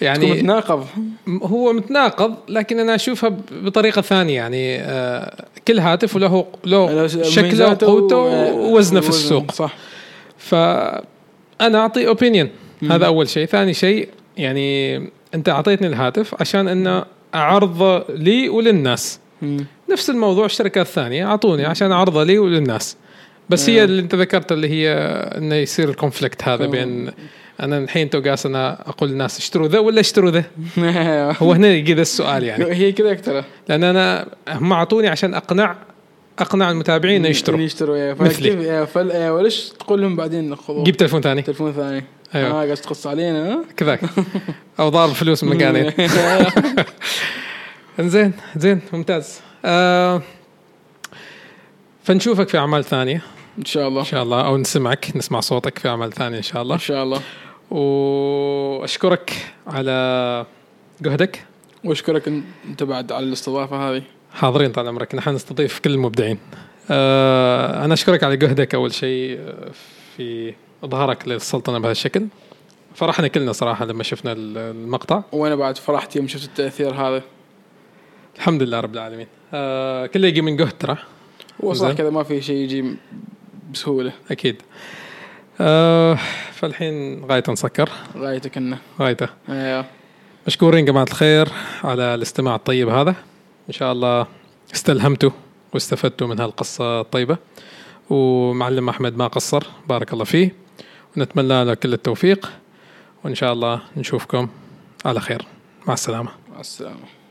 يعني متناقض. هو متناقض لكن أنا أشوفها بطريقة ثانية. يعني آه، كل هاتف وله له شكله وقوته ووزنه في السوق. صح. فانا أعطي opinion مم. هذا أول شيء ثاني شيء يعني أنت أعطيتني الهاتف عشان انه اعرضه لي وللناس مم. نفس الموضوع الشركات الثانية أعطوني عشان اعرضه لي وللناس بس هي نعم. اللي أنت ذكرت اللي هي انه يصير ال conflict هذا تمام. بين أنا الحين تو قاس أنا أقول للناس اشتروا ذا ولا اشتروا ذا هو هنا يجي ذا السؤال يعني هي كذا ترى لأن أنا هم أعطوني عشان أقنع أقنع المتابعين إنه يشتروا. يشتروا يا مثلي. فل وليش تقول لهم بعدين خذوا جيب تليفون ثاني. تليفون ثاني. أيوة. آه قاعد تقص علينا ها؟ كذاك. أو ضارب فلوس من مكانين انزين زين ممتاز. آه فنشوفك في أعمال ثانية. إن شاء الله. إن شاء الله. أو نسمعك نسمع صوتك في أعمال ثانية إن شاء الله. إن شاء الله. وأشكرك على جهدك. وأشكرك أنت بعد على الاستضافة هذه. حاضرين طال عمرك نحن نستضيف كل المبدعين. آه أنا أشكرك على جهدك أول شيء آه، في إظهارك للسلطنة بهذا الشكل. فرحنا كلنا صراحة لما شفنا ال- المقطع. وأنا بعد فرحت يوم شفت التأثير هذا. الحمد لله رب العالمين. آه كله يجي من جهد ترى. هو صح زين. كذا ما في شيء يجي بسهولة. أكيد. آه فالحين غايته نسكر. غايتك إنه. غايته. أيوه مشكورين جماعة الخير على الاستماع الطيب هذا. إن شاء الله استلهمتوا واستفدتوا من هالقصة الطيبة. ومعلم أحمد ما قصر بارك الله فيه. ونتمنى له كل التوفيق. وإن شاء الله نشوفكم على خير. مع السلامة. مع السلامة.